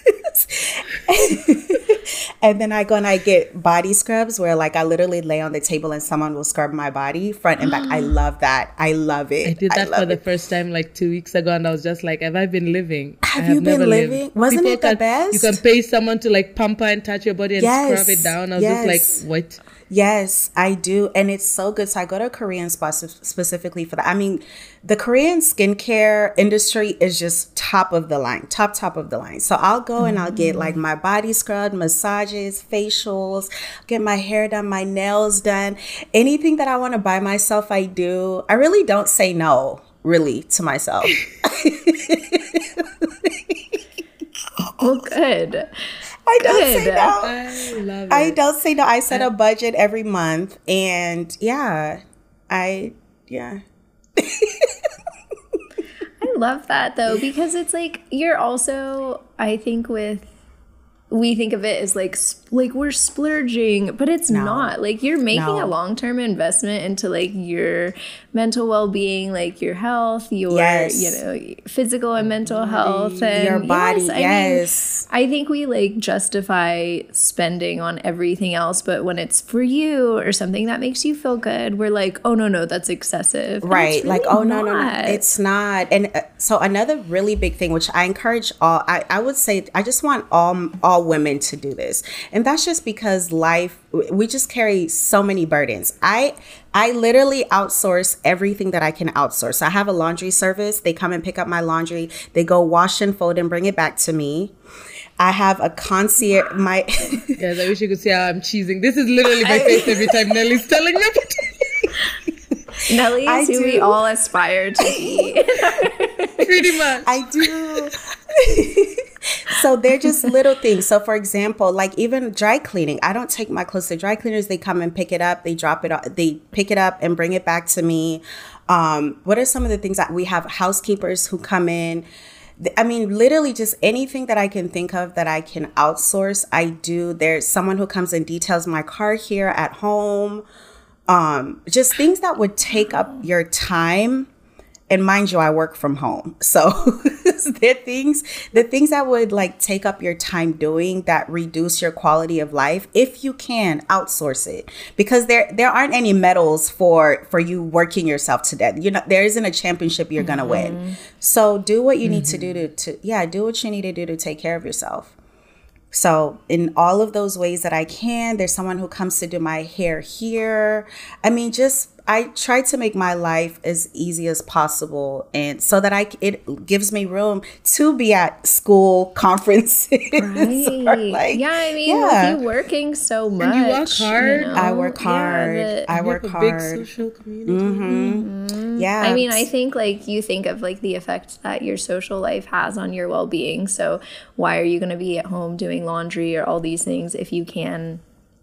and then I go and I get body scrubs where like I literally lay on the table and someone will scrub my body front and back. I love that. I love it. I did that I for it. the first time like two weeks ago and I was just like, have I been living? Have, have you been living? Lived. Wasn't People it the can, best? You can pay someone to like pamper and touch your body and yes. scrub it down. I was yes. just like, what? Yes, I do. And it's so good. So I go to a Korean spot specifically for that. I mean, the Korean skincare industry is just top of the line, top, top of the line. So I'll go and I'll get like mm. my body scrub, massages, facials, get my hair done, my nails done. Anything that I want to buy myself, I do. I really don't say no, really, to myself. well, oh, good. I don't Good. say no. I love it. I don't say no. I set a budget every month, and yeah, I yeah. I love that though because it's like you're also I think with we think of it as like like we're splurging, but it's no. not. Like you're making no. a long term investment into like your mental well being, like your health, your yes. you know physical and mental health, and your body. Yes, I, yes. Mean, I think we like justify spending on everything else, but when it's for you or something that makes you feel good, we're like, oh no no, that's excessive. Right? Really like oh no no no, it's not. And uh, so another really big thing, which I encourage all, I I would say, I just want all all all women to do this. And that's just because life we just carry so many burdens. I I literally outsource everything that I can outsource. I have a laundry service. They come and pick up my laundry. They go wash and fold and bring it back to me. I have a concierge. My guys, I wish you could see how I'm cheesing. This is literally my face every time Nelly's telling me. Nelly is who we all aspire to be. Pretty much. I do. so they're just little things. So for example, like even dry cleaning, I don't take my clothes to dry cleaners. They come and pick it up. They drop it. They pick it up and bring it back to me. Um, what are some of the things that we have housekeepers who come in? I mean, literally just anything that I can think of that I can outsource, I do. There's someone who comes and details my car here at home. Um, just things that would take up your time and mind you, I work from home. So the things, the things that would like take up your time doing that reduce your quality of life, if you can outsource it, because there there aren't any medals for for you working yourself to death. You know, there isn't a championship you're gonna mm-hmm. win. So do what you mm-hmm. need to do to, to yeah, do what you need to do to take care of yourself. So, in all of those ways that I can, there's someone who comes to do my hair here. I mean, just I try to make my life as easy as possible, and so that I it gives me room to be at school conferences. Right. like, yeah, I mean, yeah. with you working so much, and you work hard. You know? I work hard. Yeah, I work hard. Big social community. Mm-hmm. Mm-hmm. Yeah. I mean, I think like you think of like the effect that your social life has on your well being. So why are you going to be at home doing laundry or all these things if you can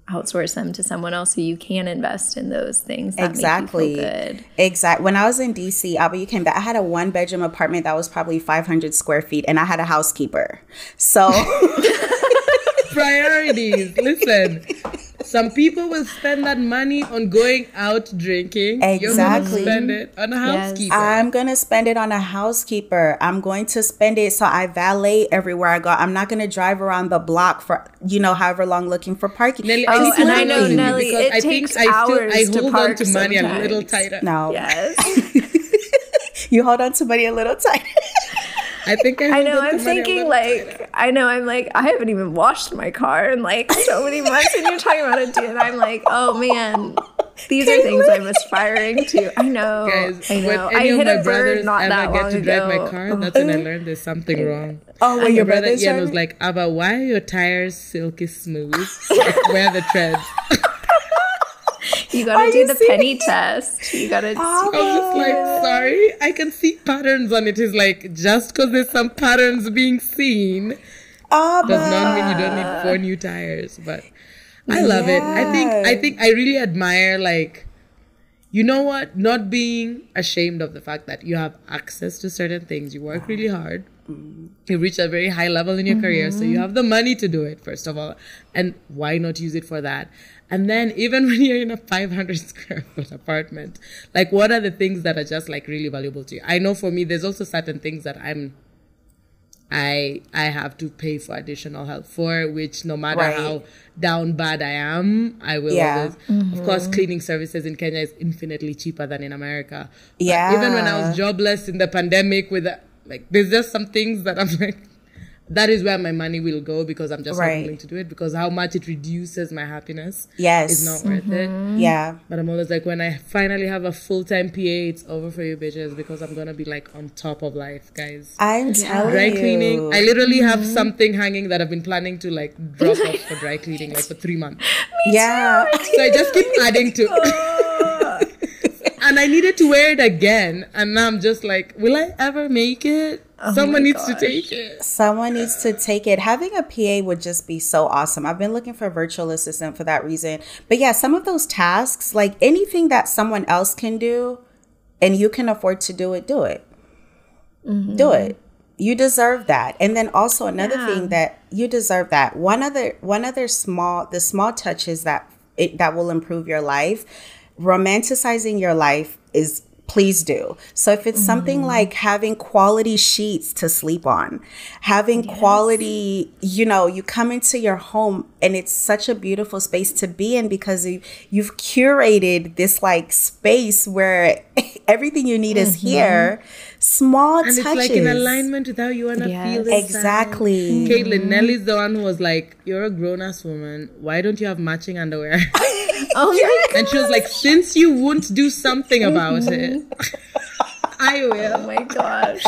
outsource them to someone else so you can invest in those things that exactly. good. exactly when i was in dc Alba, you came back i had a one bedroom apartment that was probably 500 square feet and i had a housekeeper. So priorities. Listen some people will spend that money on going out drinking. Exactly. You're spend it on a housekeeper. Yes. I'm gonna spend it on a housekeeper. I'm going to spend it so I valet everywhere I go. I'm not gonna drive around the block for you know however long looking for parking. Nelly, oh, and I know Nelly, it I takes think hours I, still, I hold on to money sometimes. a little tighter. No. Yes. you hold on to money a little tighter. I think I, I know. I'm thinking like I know. I'm like I haven't even washed my car in like so many months, and you're talking about it, dude. And I'm like, oh man, these are things I'm aspiring to. I know. Guys, I know. I hit a bird not that long ago. get to drive my car, that's when I learned there's something wrong. Oh, when your brother Ian was like, "Ava, why are your tires silky smooth? where are the treads?" You gotta Are do you the penny test. You gotta. Oh, I was just like, sorry, I can see patterns on it. Is like just because there's some patterns being seen oh, does not mean you don't need four new tires. But I love yeah. it. I think I think I really admire like you know what? Not being ashamed of the fact that you have access to certain things. You work really hard. Mm-hmm. You reach a very high level in your mm-hmm. career, so you have the money to do it, first of all. And why not use it for that? And then even when you're in a 500 square foot apartment, like what are the things that are just like really valuable to you? I know for me, there's also certain things that I'm, I, I have to pay for additional help for, which no matter right. how down bad I am, I will yeah. always, mm-hmm. of course, cleaning services in Kenya is infinitely cheaper than in America. Yeah. Even when I was jobless in the pandemic with, like, there's just some things that I'm like, that is where my money will go because I'm just right. not willing to do it because how much it reduces my happiness yes is not worth mm-hmm. it yeah but I'm always like when I finally have a full-time PA it's over for you bitches because I'm gonna be like on top of life guys I'm telling you. dry you. cleaning I literally mm-hmm. have something hanging that I've been planning to like drop off for dry cleaning like for three months yeah so I just keep adding to and I needed to wear it again and now I'm just like will I ever make it Oh Someone needs gosh. to take it. Someone needs to take it. Having a PA would just be so awesome. I've been looking for a virtual assistant for that reason. But yeah, some of those tasks, like anything that someone else can do and you can afford to do it, do it. Mm-hmm. Do it. You deserve that. And then also another yeah. thing that you deserve that. One other one other small the small touches that it that will improve your life. Romanticizing your life is please do. So if it's mm something like having quality sheets to sleep on, having yes. quality, you know, you come into your home and it's such a beautiful space to be in because you, you've curated this like space where everything you need mm-hmm. is here. Small and touches. it's like in alignment with how you want to Yes. feel Exactly. Caitlin, Nelly's the one who was like, "You're a grown-ass woman. Why don't you have matching underwear?" Oh and she was like, "Since you won't do something mm-hmm. about it, I will." Oh will." my gosh.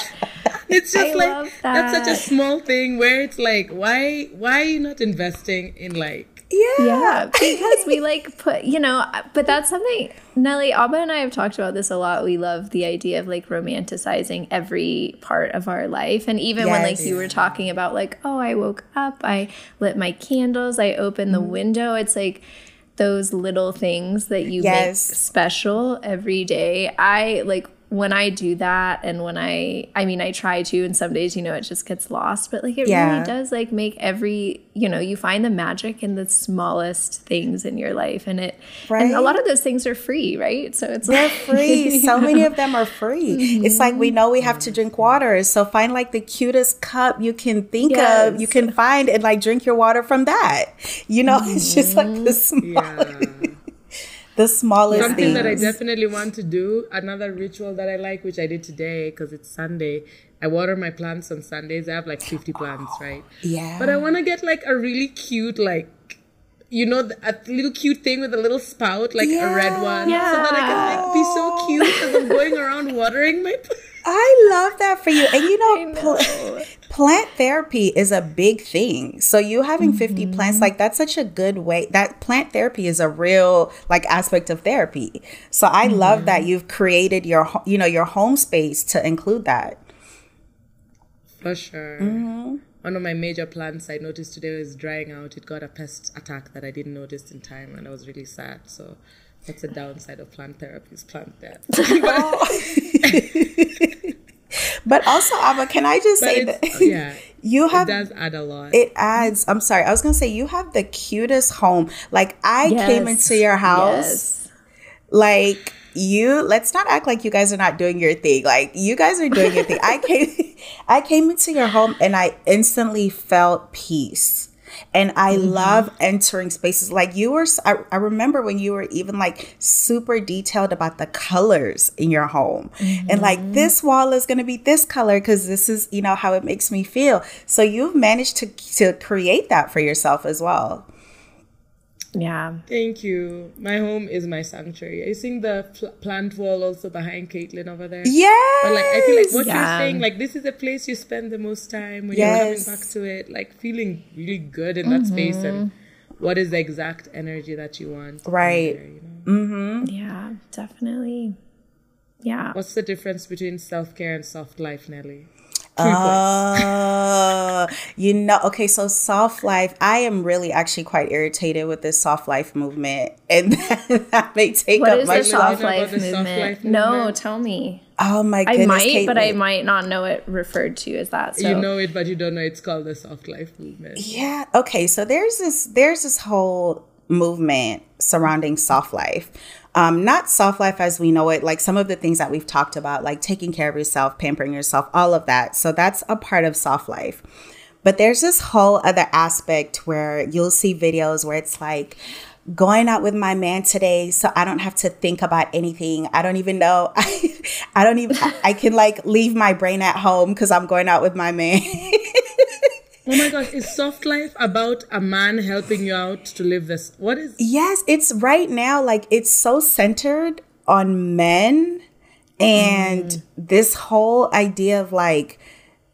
It's just I like love that's such a small thing where it's like, why, why are you not investing in like? Yeah. Yeah, because we like put, you know, but that's something Nelly, Abba and I have talked about this a lot. We love the idea of like romanticizing every part of our life. And even when like you were talking about like, oh, I woke up, I lit my candles, I opened Mm-hmm. the window, it's like those little things that you Yes. make special every day. I like when I do that and when I I mean I try to and some days you know it just gets lost but like it Yeah. really does like make every you know you find the magic in the smallest things in your life and it and a lot of those things are free right so it's They're like free. So many of them are free. It's like we mm-hmm. know we have to drink water. So find like the cutest cup you can think of, you can find and like drink your water from that. You know, it's just like the mm-hmm. small, Yeah. The smallest Something things. that I definitely want to do, another ritual that I like, which I did today because it's Sunday. I water my plants on Sundays. I have like 50 plants, right? yeah. But I want to get like a really cute, like, you know, a little cute thing with a little spout, like a red one, yeah. so that I can like be so cute as I'm going around watering my. I love that for you. And you know, I pl- plant therapy is a big thing. So you having 50 plants like that's such a good way. That plant therapy is a real like aspect of therapy. So I love that you've created your you know your home space to include that. For sure. Mm-hmm. One of my major plants I noticed today was drying out. It got a pest attack that I didn't notice in time, and I was really sad. So that's the downside of plant therapy is plant death. But also, Abba, can I just But say that oh, yeah, you it have does add a lot. it adds i'm sorry i was gonna say you have the cutest home like i came into your house Yes. Like you let's not act like you guys are not doing your thing. Like you guys are doing your thing. I came i came into your home and i instantly felt peace. And i mm-hmm. love entering spaces. Like you were I remember when you were even like super detailed about the colors in your home. And like mm-hmm. this wall is going to be this color because this is you know how it makes me feel. So you've managed to to create that for yourself as well yeah Thank you. My home is my sanctuary. Are you seeing the pl- plant wall also behind Caitlin over there? yeah But like I feel like what Yeah. you're saying, like this is a place you spend the most time when Yes. you're coming back to it, like feeling really good in that mm-hmm. space and what is the exact energy that you want. Right. there, you know? Mm-hmm. yeah definitely yeah What's the difference between self care and soft life, Nelly? Three points. Uh, you know, okay, so soft life, I am really actually quite irritated with this soft life movement. And that, that may take what up is my the soft you know about life movement no tell me Oh my goodness, I goodness. might, but I might not know it referred to as that. So You know it, but you don't know it's called the soft life movement. Yeah. Okay. So there's this there's this whole movement surrounding soft life. Um, not soft life as we know it, like some of the things that we've talked about, like taking care of yourself, pampering yourself, all of that. So that's a part of soft life. But there's this whole other aspect where you'll see videos where it's like going out with my man today so I don't have to think about anything. I don't even know. I, I don't even I, can like leave my brain at home cuz I'm going out with my man. Oh my gosh, is soft life about a man helping you out to live this? What is Yes, it's right now like it's so centered on men and mm. this whole idea of like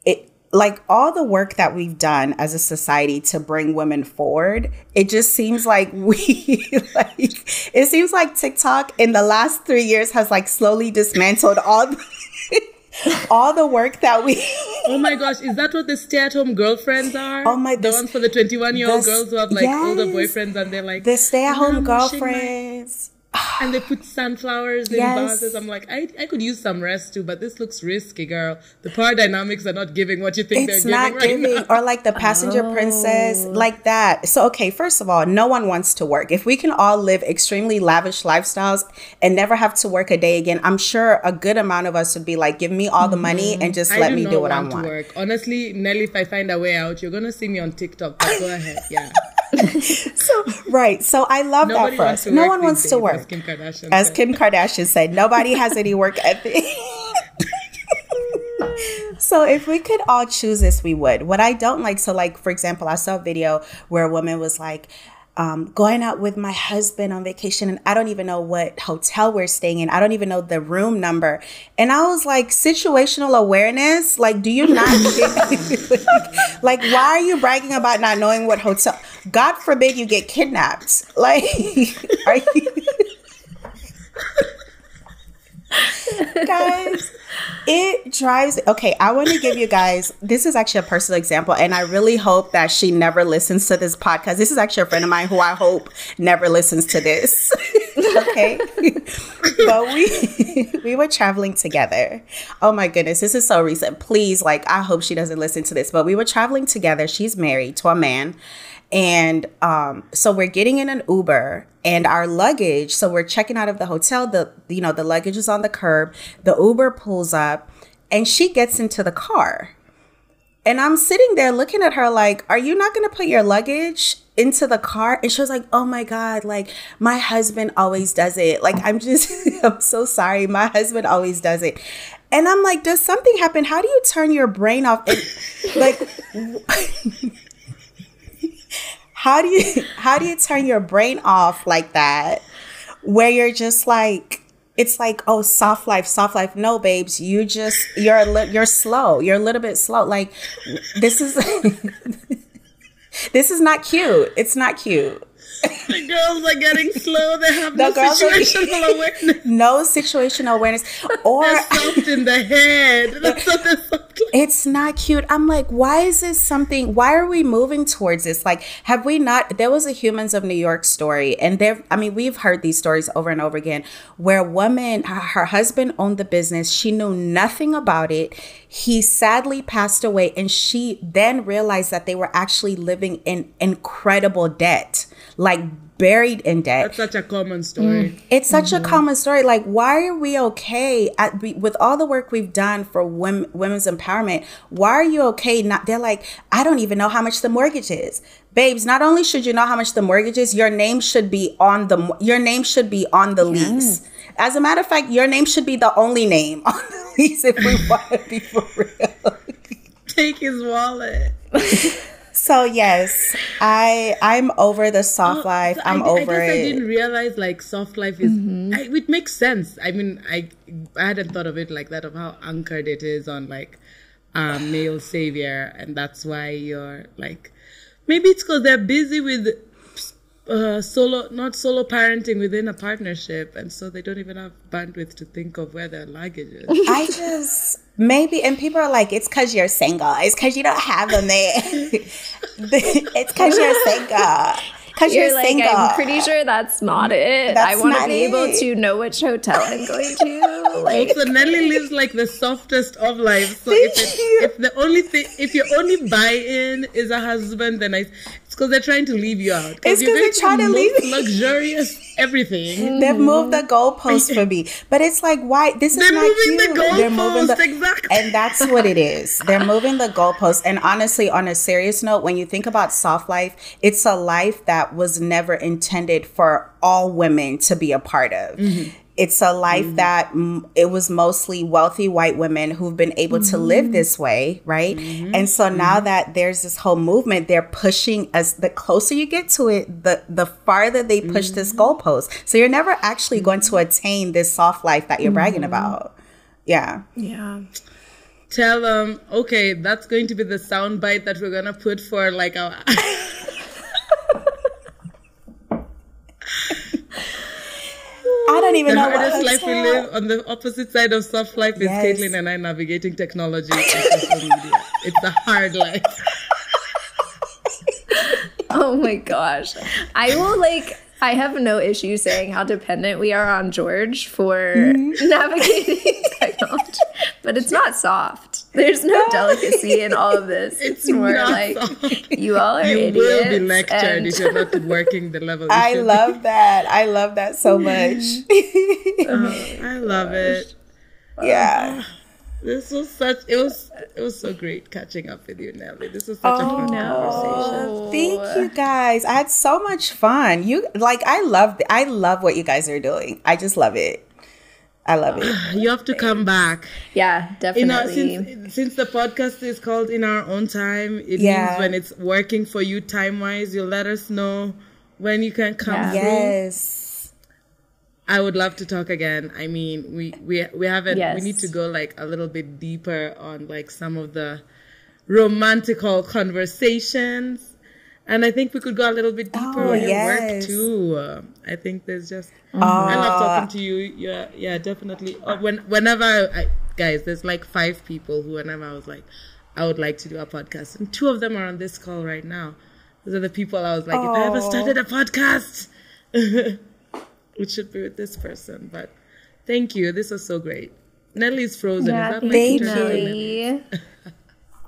it like all the work that we've done as a society to bring women forward, it just seems like we like it seems like TikTok in the last 3 years has like slowly dismantled all the, all the work that we Oh my gosh, is that what the stay-at-home girlfriends are? Oh my- the this- ones for the twenty-one-year-old girls who have like older boyfriends and they're like the stay-at-home oh, "I'm my-" girlfriends. And they put sunflowers in Yes. vases. I'm like, I, I could use some rest too, but this looks risky, girl. The power dynamics are not giving what you think it's they're not giving right giving now. or like the passenger oh. princess like that so okay first of all no one wants to work if we can all live extremely lavish lifestyles and never have to work a day again i'm sure a good amount of us would be like give me all the money mm-hmm. and just I let do me not do what i want want to work. Honestly, Nelly, if I find a way out, you're gonna see me on TikTok. But go ahead, yeah. so right so i love Nobody that for wants us to no one wants to work As Kim Kardashian as said. kim kardashian said nobody has any work ethic so if we could all choose this, we would. What I don't like, so like for example, I saw a video where a woman was like, um, going out with my husband on vacation and I don't even know what hotel we're staying in. I don't even know the room number. And I was like, situational awareness? Like, do you not like, like, why are you bragging about not knowing what hotel? God forbid you get kidnapped. Like, are you? guys it drives okay i want to give you guys this is actually a personal example and i really hope that she never listens to this podcast. This is actually a friend of mine who i hope never listens to this okay? But we we were traveling together. Oh my goodness this is so recent. Please like i hope she doesn't listen to this but we were traveling together. She's married to a man and um, so we're getting in an Uber and our luggage. So we're checking out of the hotel. The you know the luggage is on the curb. The Uber pulls up, and she gets into the car. And I'm sitting there looking at her like, "Are you not going to put your luggage into the car?" And she was like, "Oh my god, like my husband always does it. Like I'm just I'm so sorry. My husband always does it." And I'm like, "Does something happen? How do you turn your brain off?" And, like how do you how do you turn your brain off like that where you're just like it's like oh soft life soft life. No babes you just you're a li- you're slow. You're a little bit slow. Like this is this is not cute. It's not cute the girls are getting slow. They have the no situational are, awareness. No situational awareness. Or soft in the head. That's what they're soft It's not cute. I'm like, why is this something? Why are we moving towards this? Like, have we not? There was a Humans of New York story, and there. I mean, we've heard these stories over and over again, where a woman, her, her husband owned the business. She knew nothing about it. He sadly passed away, and she then realized that they were actually living in incredible debt like buried in debt. That's such a common story. Mm. It's such mm-hmm. a common story. Like, why are we okay at, with all the work we've done for women, women's empowerment? Why are you okay? Not they're like, I don't even know how much the mortgage is, babes. Not only should you know how much the mortgage is, your name should be on the your name should be on the yes. lease. As a matter of fact, your name should be the only name on the lease if we want to be for real. Take his wallet. So yes, I I'm over the soft oh, life. I'm I, over I it. I didn't realize like soft life is. Mm-hmm. I, it makes sense. I mean, I I hadn't thought of it like that of how anchored it is on like um, male savior, and that's why you're like maybe it's because they're busy with uh, solo, not solo parenting within a partnership, and so they don't even have bandwidth to think of where their luggage is. I just maybe, and people are like, "It's because you're single. It's because you don't have a man. it's because you're single." Because you're, you're like, single. I'm pretty sure that's not it. That's I want to be it. able to know which hotel I'm going to. Like, so Nelly lives like the softest of life. So if, it, if the only thing, if your only buy-in is a husband, then I, it's because they're trying to leave you out. It's because they're trying to leave luxurious everything. They've moved the goalpost for me, but it's like why this is they're not moving cute. The goalpost, they're moving the exactly, and that's what it is. They're moving the goalpost. And honestly, on a serious note, when you think about soft life, it's a life that was never intended for all women to be a part of. Mm-hmm it's a life mm that m- it was mostly wealthy white women who've been able mm to live mm-hmm. this way, right? Mm-hmm. And so now mm-hmm. that there's this whole movement, they're pushing as the closer you get to it, the the farther they push this goalpost. So you're never actually going to attain this soft life that you're bragging about. Yeah. Yeah. Tell them, okay, that's going to be the sound bite that we're gonna put for like our I don't even the know hardest life we live on the opposite side of soft life is yes. Caitlin and I navigating technology and social media. It's a hard life. oh my gosh. I will like I have no issue saying how dependent we are on George for mm-hmm. navigating technology, but it's not soft. There's no delicacy in all of this. It's, it's more like soft. you all are you idiots. will be lectured and... if you're not working the level. I love be. that. I love that so much. oh, I love oh, it. Yeah. Oh, this was such it was it was so great catching up with you, Nelly. This was such oh, a fun no. conversation. Thank you guys. I had so much fun. You like I love I love what you guys are doing. I just love it. I love it. You have to come back. Yeah, You know, definitely. since since the podcast is called In Our Own Time, it Yeah. means when it's working for you time wise, you'll let us know when you can come Yeah. through. Yes. I would love to talk again. I mean, we we we haven't. Yes. We need to go like a little bit deeper on like some of the romantical conversations, and I think we could go a little bit deeper Oh, on your yes. work too. Uh, I think there's just. Uh, I love talking to you. Yeah, yeah, definitely. Uh, when whenever I, guys, there's like five people who whenever I was like, I would like to do a podcast, and two of them are on this call right now. Those are the people I was like, if I ever started a podcast. it should be with this person. But thank you. This was so great. Nelly's frozen. yeah, Is that my thank internet?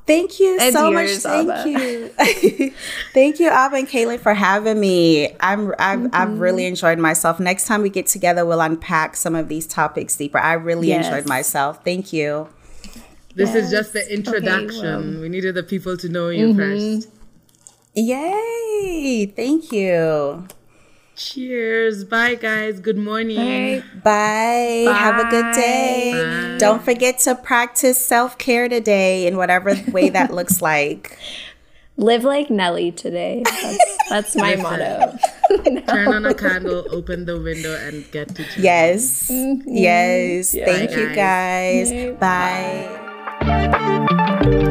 Nelly. Thank you It's so much. yours, Thank Abba. you. Thank you, Abba and Kaylin, for having me. I'm I've, I've really enjoyed myself. Next time we get together, we'll unpack some of these topics deeper. I really Yes. enjoyed myself. Thank you. This is just the introduction. well. we needed the people to know you first. Yay! Thank you. Cheers. Bye, guys. Good morning. All right. Bye. Have a good day. Bye. Don't forget to practice self care today in whatever way that looks like. Live like Nelly today. That's, that's my motto. Turn on a candle, open the window, and get to church. Yes. Mm-hmm. Yes. Thank Bye, you, guys. Bye. Bye.